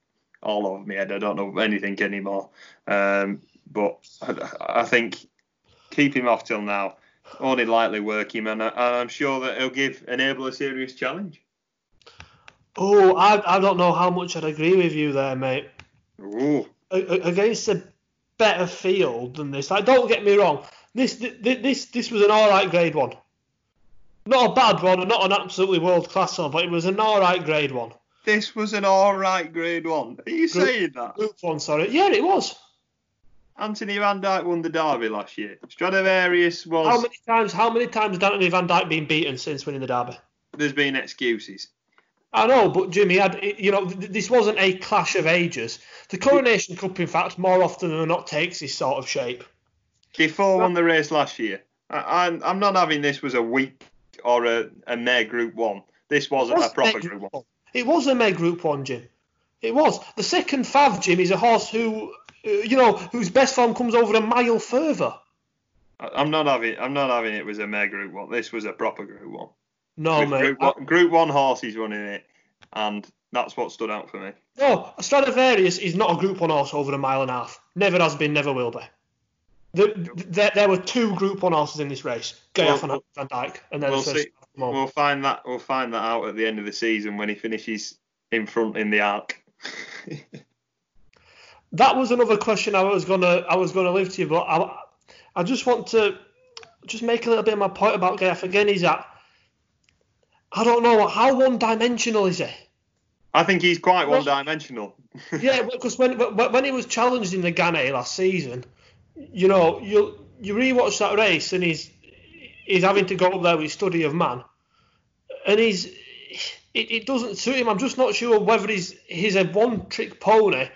all over head. I don't know anything anymore. Um, but I, I, think keep him off till now. Only lightly work him, and, I, am sure that he'll give Enable a serious challenge. Oh, I, I don't know how much I'd agree with you there, mate. Ooh. Against a better field than this. Like, don't get me wrong. This this this was an all right grade one. Not a bad one, not an absolutely world class one, but it was an all right grade one. This was an all right grade one. Are you group, saying that? Group one, sorry. Yeah, it was. Anthony Van Dyck won the Derby last year. Stradivarius was. How many times? How many times has Anthony Van Dyck been beaten since winning the Derby? There's been excuses. I know, but Jimmy had, you know, this wasn't a clash of ages. The Coronation Cup, in fact, more often than not takes this sort of shape. Defoe won the race last year. I, am I'm not having this was a week or a, a May Group One. This wasn't was a proper Group One. one. It was a May Group One, Jim. It was. The second Fav, Jim, is a horse who, uh, you know, whose best form comes over a mile further. I'm not having. I'm not having it was a May Group One. This was a proper Group One. No, With mate. Group one, group one horses running it, and that's what stood out for me. No, Stradivarius is not a Group One horse over a mile and a half. Never has been, never will be. The, the, there were two Group One horses in this race, Ghaiyyath well, and Van Dyck, and then we'll the see. We'll find that. We'll find that out at the end of the season when he finishes in front in the arc. that was another question I was gonna I was gonna leave to you, but I I just want to just make a little bit of my point about Ghaiyyath again. Is that I don't know how one dimensional is he? I think he's quite one dimensional. yeah, because when when he was challenged in the Ganay last season, you know, you you rewatch that race and he's he's having to go up there with study of man, and he's it, it doesn't suit him. I'm just not sure whether he's he's a one trick pony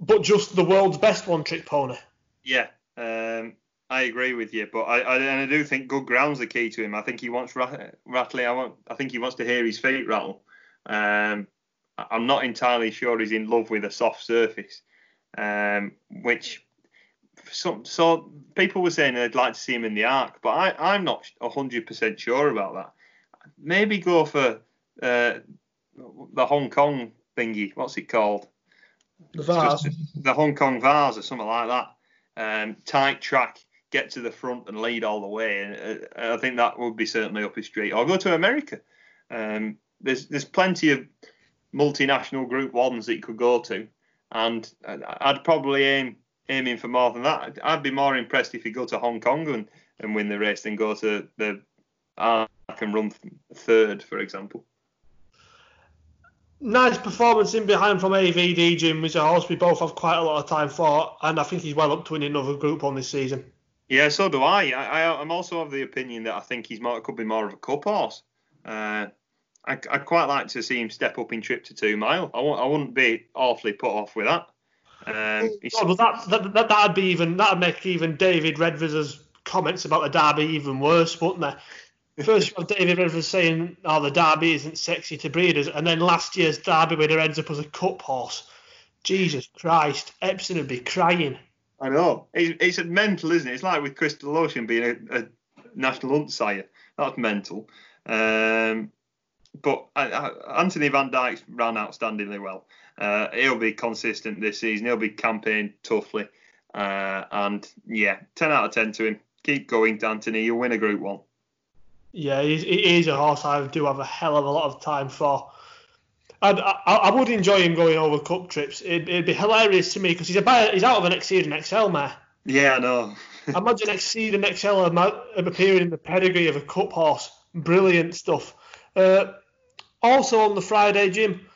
but just the world's best one-trick pony. Yeah, um, I agree with you, but I, I, and I do think good ground's the key to him. I think he wants rattling. I want. I think he wants to hear his feet rattle. Um, I'm not entirely sure he's in love with a soft surface, um, which some so people were saying they'd like to see him in the arc, but I, I'm not 100% sure about that. Maybe go for uh, the Hong Kong thingy. What's it called? The Vase. The Hong Kong Vase or something like that. Um, tight track, get to the front and lead all the way. And uh, I think that would be certainly up his street. Or go to America. Um, there's there's plenty of multinational Group Ones that you could go to, and I'd probably aim aiming for more than that. I'd be more impressed if you go to Hong Kong and, and win the race than go to the Arc and run third, for example. Nice performance in behind from AVD Jim, which a horse we both have quite a lot of time for, and I think he's well up to winning another Group One this season. Yeah, so do I. I, am also of the opinion that I think he's more, could be more of a cup horse. Uh, I, would quite like to see him step up in trip to two mile. I w- I wouldn't be awfully put off with that. Um, oh, well, that, that, that, that'd be even that'd make even David Redvers' comments about the derby even worse, wouldn't they? First, have David Redvers saying, "Oh, the derby isn't sexy to breeders," and then last year's derby winner ends up as a cup horse. Jesus Christ, Epsom would be crying. I know. It's, it's mental, isn't it? It's like with Crystal Ocean being a, a national hunt sire. That's mental. Um, but uh, Anthony Van Dyck ran outstandingly well. Uh, he'll be consistent this season. He'll be campaigning toughly. Uh, and yeah, 10 out of 10 to him. Keep going, Anthony. You'll win a Group 1. Yeah, he's, he's a horse I do have a hell of a lot of time for. And I, I would enjoy him going over cup trips. It'd, it'd be hilarious to me because he's, a, he's out of an Exceed And Excel mare. Yeah, I know. Imagine Exceed And Excel appearing in the pedigree of a cup horse. Brilliant stuff. Uh, also on the Friday, Jim,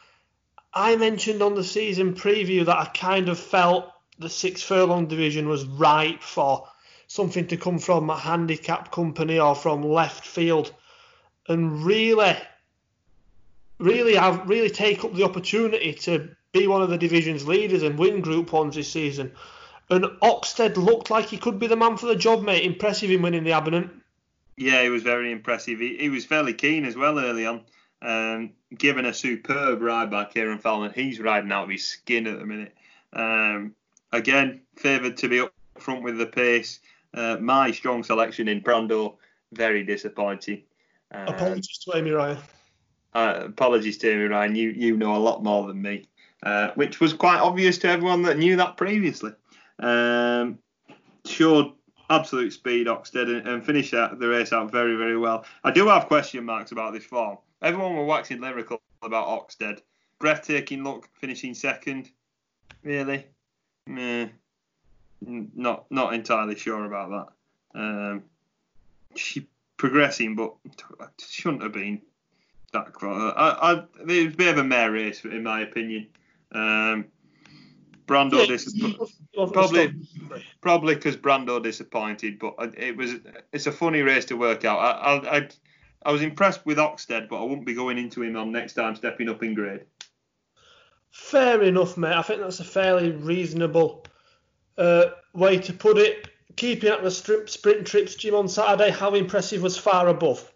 I mentioned on the season preview that I kind of felt the six furlong division was ripe for something to come from a handicap company or from left field, and really, really have really take up the opportunity to be one of the division's leaders and win Group Ones this season. And Oxted looked like he could be the man for the job, mate. Impressive in winning the Abernant. Yeah, he was very impressive. He, he was fairly keen as well early on. Um, given a superb ride by Cieren Fallon, he's riding out of his skin at the minute. Um, again, favoured to be up front with the pace. Uh, my strong selection in Brando, very disappointing. Um, apologies to Amy Ryan. Uh, apologies to Amy Ryan. You you know a lot more than me, uh, which was quite obvious to everyone that knew that previously. Um, showed absolute speed Oxted and, and finished the race out very very well. I do have question marks about this form. Everyone were waxing lyrical about Oxted. Breathtaking look, finishing second. Really? Meh. Not not entirely sure about that. Um, she progressing, but shouldn't have been that close. I, I, it was a bit of a mare race, in my opinion. Um, Brando yeah, disappointed. Probably, probably because Brando disappointed, but it was. It's a funny race to work out. I, I, I I was impressed with Oxted, but I wouldn't be going into him on next time stepping up in grade. Fair enough, mate. I think that's a fairly reasonable uh, way to put it. Keeping up the sprint trips, Jim, on Saturday, how impressive was far above?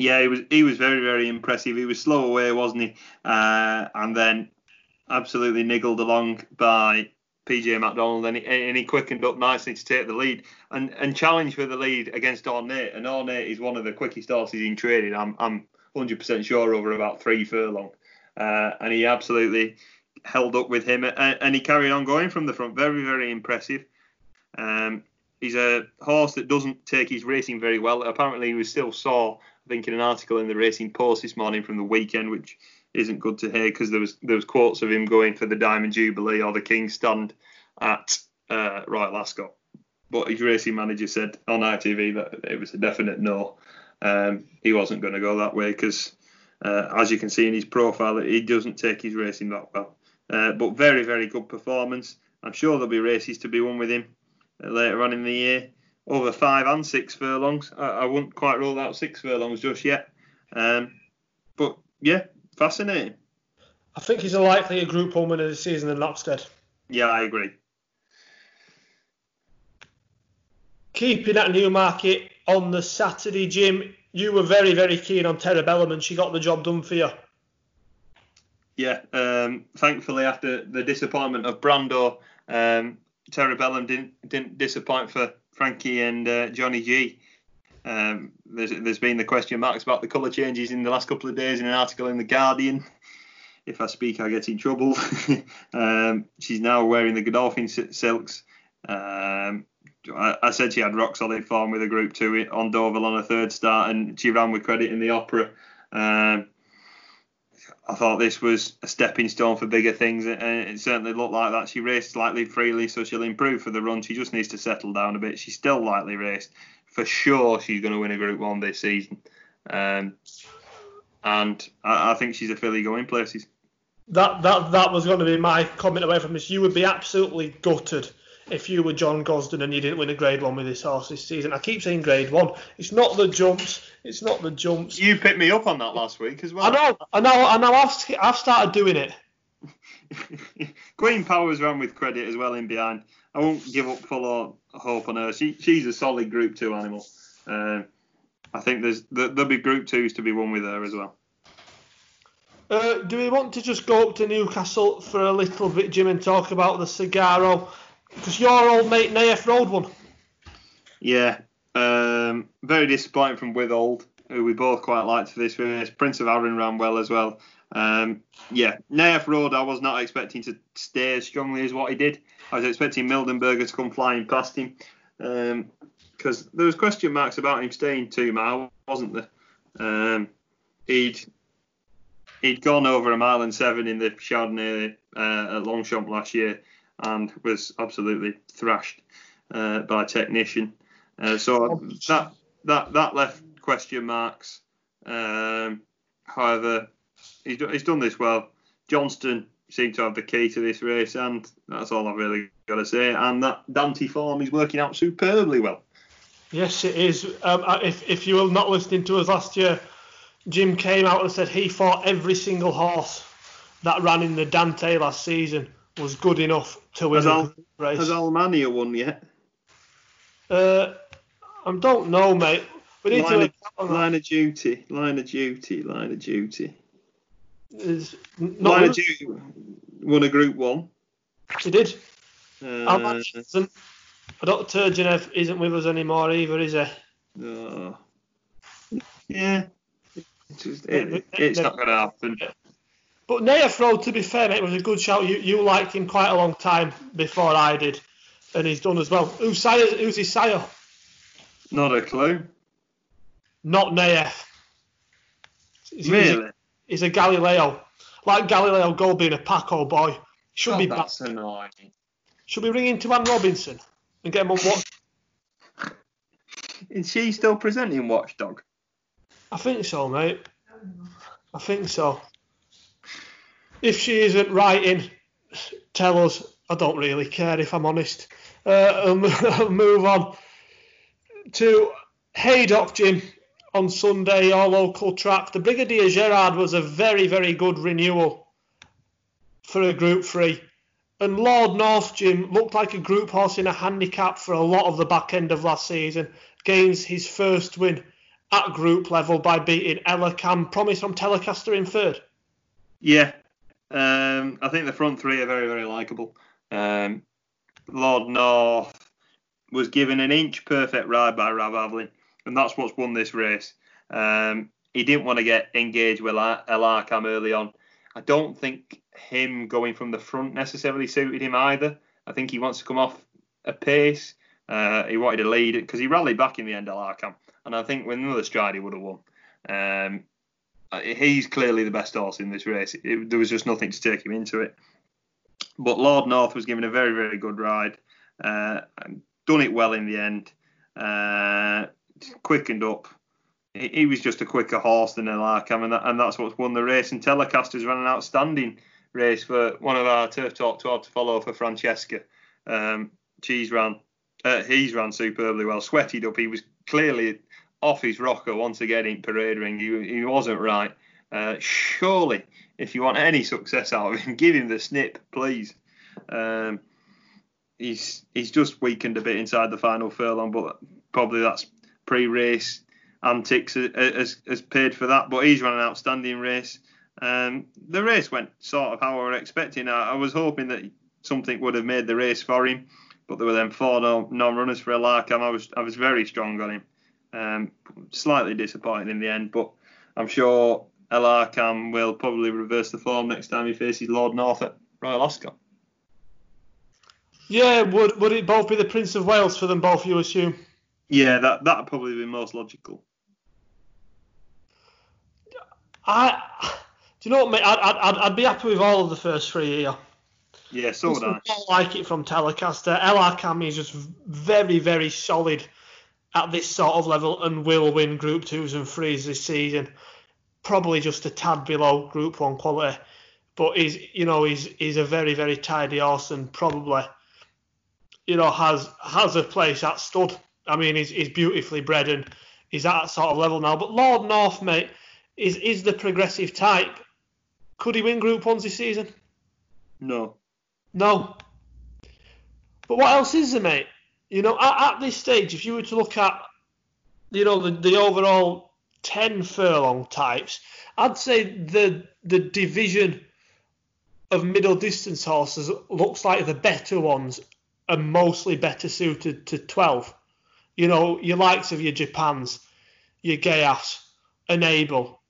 Yeah, he was. He was very, very impressive. He was slow away, wasn't he? Uh, and then absolutely niggled along by PJ McDonald, and he, and he quickened up nicely to take the lead and, and challenge for the lead against Ornate. And Ornate is one of the quickest horses in trading. I'm I'm 100% sure over about three furlong, uh, and he absolutely held up with him, and, and, he carried on going from the front. Very very impressive. Um, he's a horse that doesn't take his racing very well. Apparently, he was still sore. In an article in the Racing Post this morning from the weekend, which isn't good to hear because there was there was quotes of him going for the Diamond Jubilee or the King's Stand at uh, Royal Ascot. But his racing manager said on ITV that it was a definite no. Um, he wasn't going to go that way because, uh, as you can see in his profile, he doesn't take his racing that well. Uh, but very, very good performance. I'm sure there'll be races to be won with him uh, later on in the year. Over five and six furlongs. I, I wouldn't quite rule out six furlongs just yet. Um, but yeah, fascinating. I think he's a likely a Group One winner this season than Oxted. Yeah, I agree. Keeping at Newmarket on the Saturday, Jim, you were very, very keen on Terebellum and she got the job done for you. Yeah, um, thankfully after the disappointment of Brando, um, Terebellum didn't didn't disappoint for Frankie and uh, Johnny G. Um, there's, there's been the question marks about the colour changes in the last couple of days in an article in the Guardian. If I speak, I get in trouble. um, she's now wearing the Godolphin silks. Um, I, I, said she had rock solid form with a Group Two on Deauville on a third start, and she ran with credit in the Opera. Um, I thought this was a stepping stone for bigger things, and it certainly looked like that. She raced slightly freely, so she'll improve for the run. She just needs to settle down a bit. She's still lightly raced. For sure, she's going to win a Group 1 this season. Um, and I, I, think she's a filly going places. That, that, that was going to be my comment away from this. You would be absolutely gutted if you were John Gosden and you didn't win a Grade One with this horse this season. I keep saying Grade One. It's not the jumps. It's not the jumps. You picked me up on that last week as well. I know. I know. I know. I've I've started doing it. Queen Powers ran with credit as well in behind. I won't give up full hope on her. She she's a solid Group Two animal. Uh, I think there's there'll be Group Twos to be won with her as well. Uh, do we want to just go up to Newcastle for a little bit, Jim, and talk about the Sagaro? Because your old mate Naif rode one. Yeah, um, very disappointing from Withhold, who we both quite liked for this race. Prince of Arran ran well as well. Um, yeah, Nayef Road, I was not expecting to stay as strongly as what he did. I was expecting Mildenberger to come flying past him because um, there was question marks about him staying two mile, wasn't there? Um, he'd he'd gone over a mile and seven in the Chaudenay uh, at Longchamp last year and was absolutely thrashed uh, by technician. Uh, so that that that left question marks. Um, however, he's, he's done this well. Johnston seemed to have the key to this race, and that's all I've really got to say. And that Dante form is working out superbly well. Yes, it is. Um, uh, if if you were not listening to us last year, Jim came out and said he fought every single horse that ran in the Dante last season was good enough to win has Al, race. Has Almania won yet? Uh, I don't know, mate. We need line, to of, line of duty, line of duty, line of duty. Is line of duty won a Group One. He did. Uh, isn't. Dr. Turgenev isn't with us anymore either, is he? No. Yeah. It's, just, it, it's not going to happen. But Nayef to be fair, mate, was a good shout. You you liked him quite a long time before I did, and he's done as well. Who's, sire, who's his sire? Not a clue. Not Nayef. He's, really? He's a, Galileo. Like Galileo Gold being a Paco boy. Should God, be oh, that's back. annoying. Should we ring into Anne Robinson and get him on watch? Is she still presenting Watchdog? I think so, mate. I think so if she isn't writing, tell us. I don't really care if I'm honest. Uh, move on to Haydock Jim on Sunday, our local track. The Brigadier Gerard was a very, very good renewal for a Group 3. And Lord North Jim looked like a group horse in a handicap for a lot of the back end of last season. Gains his first win at group level by beating Elarqam, promise from Telecaster in third. Yeah, um, I think the front three are very, very likable. Um, Lord North was given an inch perfect ride by Rob Havlin, and that's what's won this race. Um, he didn't want to get engaged with Elarqam early on. I don't think him going from the front necessarily suited him either. I think he wants to come off a pace. Uh, he wanted to lead because he rallied back in the end, Elarqam, and I think with another stride he would have won. Um, uh, he's clearly the best horse in this race. It, there was just nothing to take him into it. But Lord North was given a very, very good ride. Uh, done it well in the end. Uh, quickened up. He, he, was just a quicker horse than Elarqam, and, that, and that's what's won the race. And Telecaster's ran an outstanding race for one of our Turf Talk 12 to follow for Francesca. Um, she's ran, uh, he's ran superbly well, sweated up. He was clearly off his rocker once again in parade ring. He, he wasn't right. Uh, surely, if you want any success out of him, give him the snip, please. Um, he's he's just weakened a bit inside the final furlong, but probably that's pre-race antics has, has paid for that. But he's run an outstanding race. Um, the race went sort of how I was expecting. I, I, was hoping that something would have made the race for him, but there were then four non-runners for Elarqam. I was I was very strong on him. Um, slightly disappointed in the end, but I'm sure Elarqam will probably reverse the form next time he faces Lord North at Royal Ascot. Yeah, would would it both be the Prince of Wales for them both? You assume? Yeah, that that'd probably be most logical. I, do you know what, mate? I'd, I'd, I'd be happy with all of the first three here. Yeah, so would I. I like it from Telecaster. Elarqam is just very, very solid at this sort of level and will win Group Twos and Threes this season. Probably just a tad below Group One quality, but he's you know he's he's a very, very tidy horse and probably you know has has a place at stud. I mean, he's, he's beautifully bred and he's at that sort of level now. But Lord North, mate, is is the progressive type. Could he win Group Ones this season? No. No. But what else is there, mate? You know, at, at this stage, if you were to look at, you know, the, the overall 10 furlong types, I'd say the the division of middle distance horses looks like the better ones are mostly better suited to 12. You know, your likes of your Japans, your Gayas, Enable.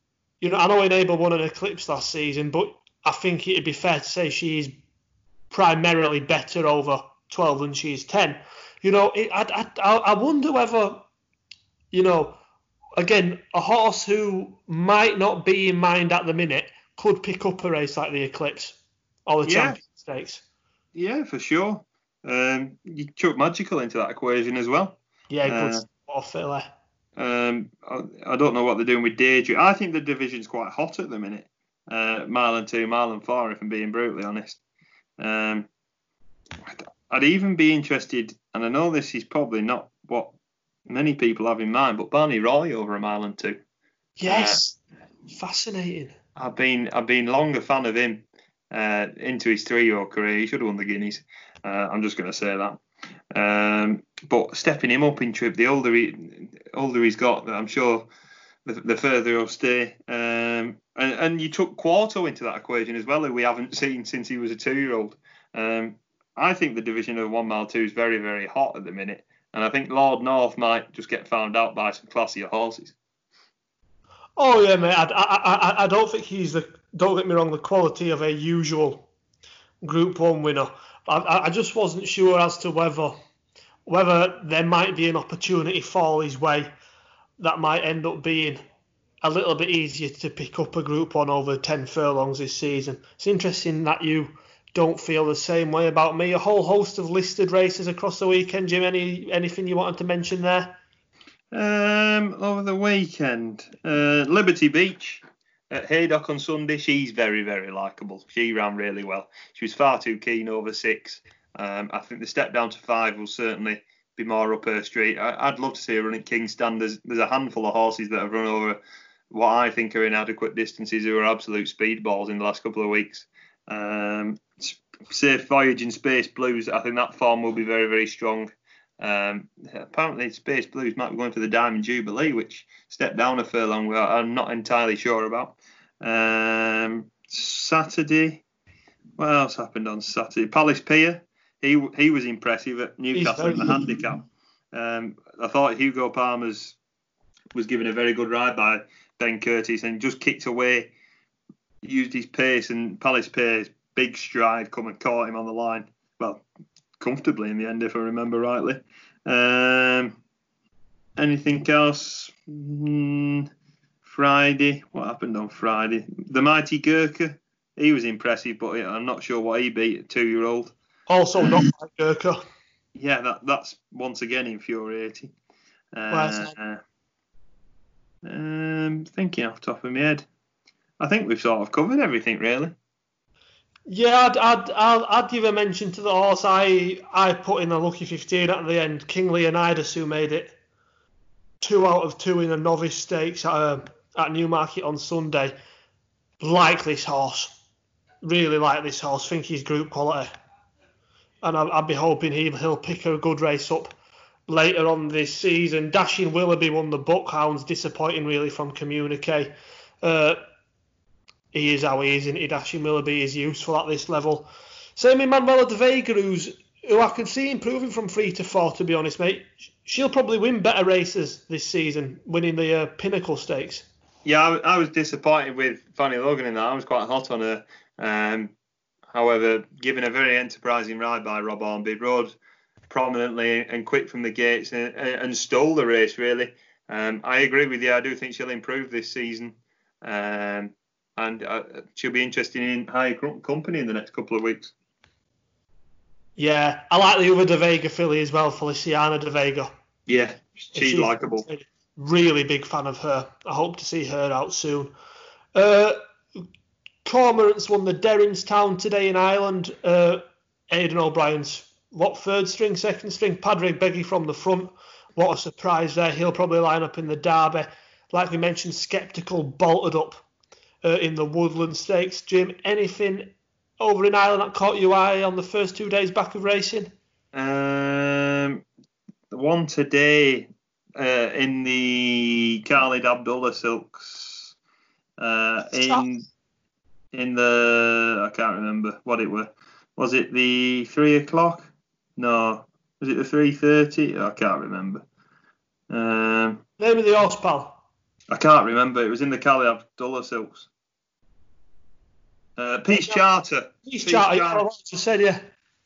You know, I know Enable won an Eclipse last season, but I think it'd be fair to say she's primarily better over 12 than she is 10. You know, it, I, I, I wonder whether, you know, again, a horse who might not be in mind at the minute could pick up a race like the Eclipse or the yeah. Champion Stakes. Yeah, for sure. Um, you chuck Magical into that equation as well. Yeah, good uh, filler. Um, I, I, don't know what they're doing with Deirdre. I think the division's quite hot at the minute. Uh, mile and two, mile and four, if I'm being brutally honest. Um, I'd even be interested, and I know this is probably not what many people have in mind, but Barney Roy over a mile and two. Yes, uh, fascinating. I've been I've been long a fan of him uh, into his three-year-old career. He should have won the Guineas. Uh, I'm just going to say that. Um, but stepping him up in trip, the older he older he's got, I'm sure the, the further he'll stay. Um, and, and, you took Quorto into that equation as well, who we haven't seen since he was a two-year-old. Um, I think the division of one mile two is very, very hot at the minute, and I think Lord North might just get found out by some classier horses. Oh yeah, mate. I, I, I, I don't think he's the. Don't get me wrong. The quality of a usual Group One winner. I, I just wasn't sure as to whether whether there might be an opportunity fall his way that might end up being a little bit easier to pick up a Group One over ten furlongs this season. It's interesting that you don't feel the same way about me. A whole host of listed races across the weekend. Jim, any anything you wanted to mention there? Um, over the weekend, uh, Liberty Beach at Haydock on Sunday. She's very very likable. She ran really well. She was far too keen over six. Um, I think the step down to five will certainly be more up her street. I, would love to see her running King Stand. There's, there's a handful of horses that have run over what I think are inadequate distances who are absolute speedballs in the last couple of weeks. Um, Safe Voyage in Space Blues, I think that form will be very, very strong. Um, apparently, Space Blues might be going for the Diamond Jubilee, which stepped down a furlong. I'm not entirely sure about. Um, Saturday, what else happened on Saturday? Palace Pier, he he was impressive at Newcastle in the handicap. Um, I thought Hugo Palmer's was given a very good ride by Ben Curtis and just kicked away, used his pace and Palace Pier big stride come and caught him on the line. Well, comfortably in the end, if I remember rightly. Um, anything else? Mm, Friday. What happened on Friday? The mighty Gurkha. He was impressive, but I'm not sure what he beat a two-year-old. Also not Gurkha. Yeah, that that's once again infuriating. Uh, um, thinking off the top of my head, I think we've sort of covered everything really. Yeah, I'd, I'd, I'd, I'd give a mention to the horse I I put in a lucky 15 at the end, King Leonidas, who made it two out of two in a novice stakes at, uh, at Newmarket on Sunday. like this horse. Really like this horse. Think he's group quality. And I'd, I'd be hoping he, he'll pick a good race up later on this season. Dashing Willoughby won the Buckhounds, disappointing really from Communique. Uh, he is how he is, he? Dashing Willoughby is useful at this level. Same in Manuela de Vega, who's who I can see improving from three to four. To be honest, mate, she'll probably win better races this season, winning the uh, Pinnacle Stakes. Yeah, I, I, was disappointed with Fanny Logan in that. I was quite hot on her. Um, however, given a very enterprising ride by Rob Hornby, rode prominently and quick from the gates and, and stole the race really. Um, I agree with you. I do think she'll improve this season. Um, and uh, she'll be interested in high company in the next couple of weeks. Yeah, I like the other De Vega filly as well, Feliciana De Vega. Yeah, she's, likable. Really big fan of her. I hope to see her out soon. Uh, Cormorants won the Derrinstown today in Ireland. Uh, Aidan O'Brien's what third string, second string? Padraig Beggy from the front. What a surprise there. He'll probably line up in the Derby. Like we mentioned, Sceptical bolted up uh, in the Woodland Stakes. Jim, anything over in Ireland that caught your eye on the first two days back of racing? Um, the one today uh, in the Khalid Abdullah Silks. Uh, in in the I can't remember what it was. Was it the three o'clock? No, was it the three thirty? I can't remember. Um, Name of the horse, pal. I can't remember. It was in the Khalid Abdullah Silks. Uh, Peace Charter. Peace, Peace Charter. Charter. You said yeah.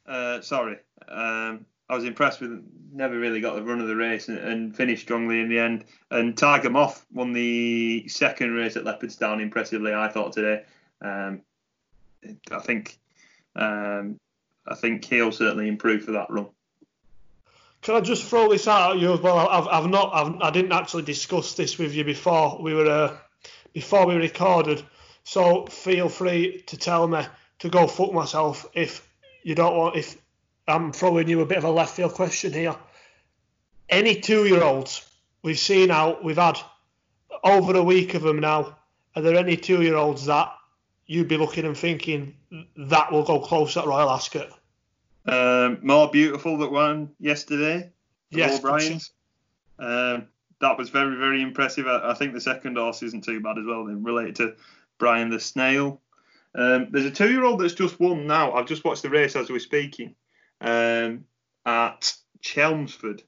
Uh, sorry. Um, I was impressed with. Never really got the run of the race and, and, finished strongly in the end. And Tiger Moth won the second race at Leopardstown impressively. I thought today. Um, I think. Um, I think he'll certainly improve for that run. Can I just throw this out at you as well? I've, I've not, I've, I did not actually discuss this with you before we were, uh, before we recorded. So feel free to tell me to go fuck myself if you don't want. If I'm throwing you a bit of a left field question here. Any two-year-olds we've seen out, we've had over a week of them now. Are there any two-year-olds that you'd be looking and thinking that will go close at Royal Ascot? Um, more beautiful that won yesterday. Yes, O'Brien's. Um, that was very, very impressive. I, I, think the second horse isn't too bad as well. They're related to Brian the Snail. Um, there's a two-year-old that's just won now. I've just watched the race as we're speaking um, at Chelmsford.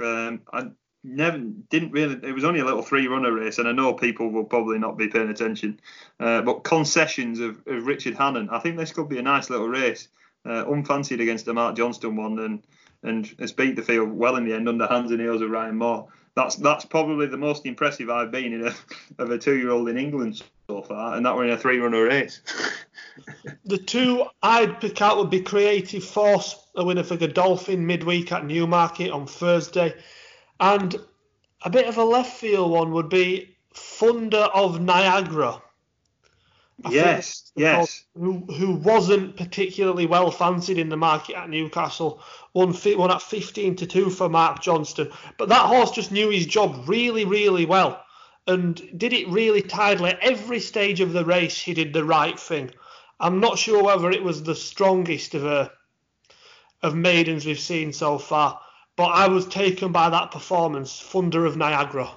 Um, I never didn't really. It was only a little three-runner race, and I know people will probably not be paying attention. Uh, but concessions of, of, Richard Hannon. I think this could be a nice little race. Uh, unfancied against the Mark Johnston one, and and has beat the field well in the end under hands and heels of Ryan Moore. That's that's probably the most impressive I've been in a, of a two-year-old in England so far, and that were in a three-runner race. the two I'd pick out would be Creative Force, a winner for Godolphin midweek at Newmarket on Thursday, and a bit of a left field one would be Thunder of Niagara. I yes, yes. Who, who wasn't particularly well fancied in the market at Newcastle. Won, won at 15 to 2 for Mark Johnston. But that horse just knew his job really, really well and did it really tidily. Every stage of the race, he did the right thing. I'm not sure whether it was the strongest of uh, of maidens we've seen so far, but I was taken by that performance, Thunder of Niagara.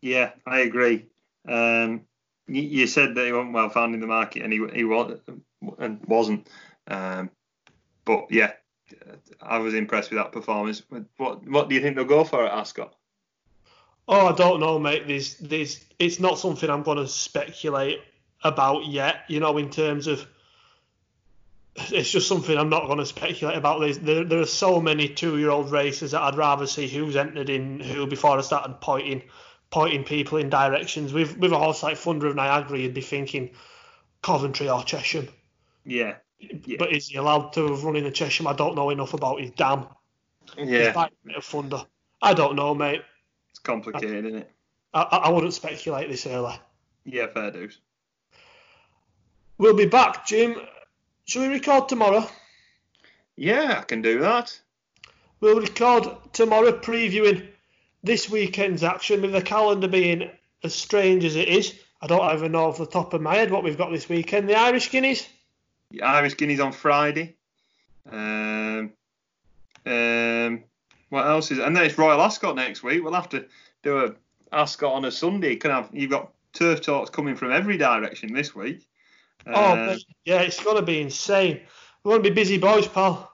Yeah, I agree. Um, you said that he wasn't well found in the market, and he he was and wasn't. Um, but yeah, I was impressed with that performance. What what do you think they'll go for at Ascot? Oh, I don't know, mate. There's, there's, it's not something I'm going to speculate about yet. You know, in terms of, it's just something I'm not going to speculate about. There, there are so many two-year-old races that I'd rather see who's entered in who before I started pointing, pointing people in directions. With, with a horse like Thunder of Niagara, you'd be thinking Coventry or Chesham. Yeah. yeah. But is he allowed to run in the Chesham? I don't know enough about his dam. Yeah. He's like Thunder. I don't know, mate It's complicated, isn't it? I, I wouldn't speculate this early. Yeah, fair dues. We'll be back, Jim. Shall we record tomorrow? Yeah, I can do that. We'll record tomorrow previewing this weekend's action with the calendar being as strange as it is. I don't even know off the top of my head what we've got this weekend. The Irish Guineas. The Irish Guineas on Friday. Um, um, what else is? And then it's Royal Ascot next week. We'll have to do a Ascot on a Sunday. Can have you've got turf talks coming from every direction this week. Oh um, yeah, it's going to be insane. We're going to be busy boys, pal.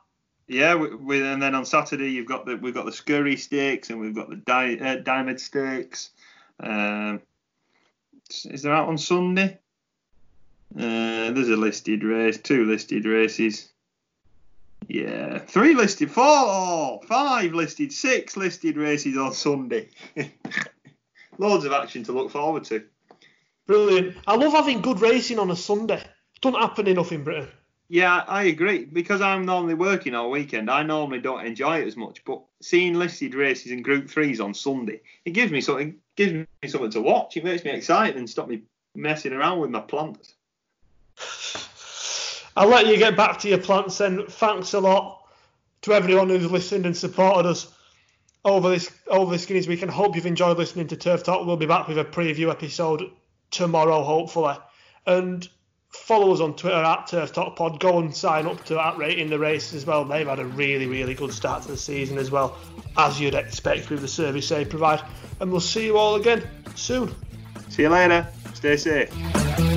Yeah, we, we, and then on Saturday you've got the we've got the Scurry Stakes and we've got the Di, uh, Diamond Stakes. Um, is there out on Sunday? Uh, there's a listed race, two listed races. Yeah, three listed, four, five listed, six listed races on Sunday. Loads of action to look forward to. Brilliant. I love having good racing on a Sunday. Don't happen enough in Britain. Yeah, I agree. Because I'm normally working all weekend, I normally don't enjoy it as much. But seeing listed races in Group Threes on Sunday, it gives me something. Gives me something to watch. It makes me excited and stop me messing around with my plants. I'll let you get back to your plants then. Thanks a lot to everyone who's listened and supported us over this over this Guineas week. And hope you've enjoyed listening to Turf Talk. We'll be back with a preview episode tomorrow, hopefully. And follow us on Twitter at Turf Talk Pod. Go and sign up to that rating the race as well. They've had a really, really good start to the season as well, as you'd expect with the service they provide. And we'll see you all again soon. See you later. Stay safe.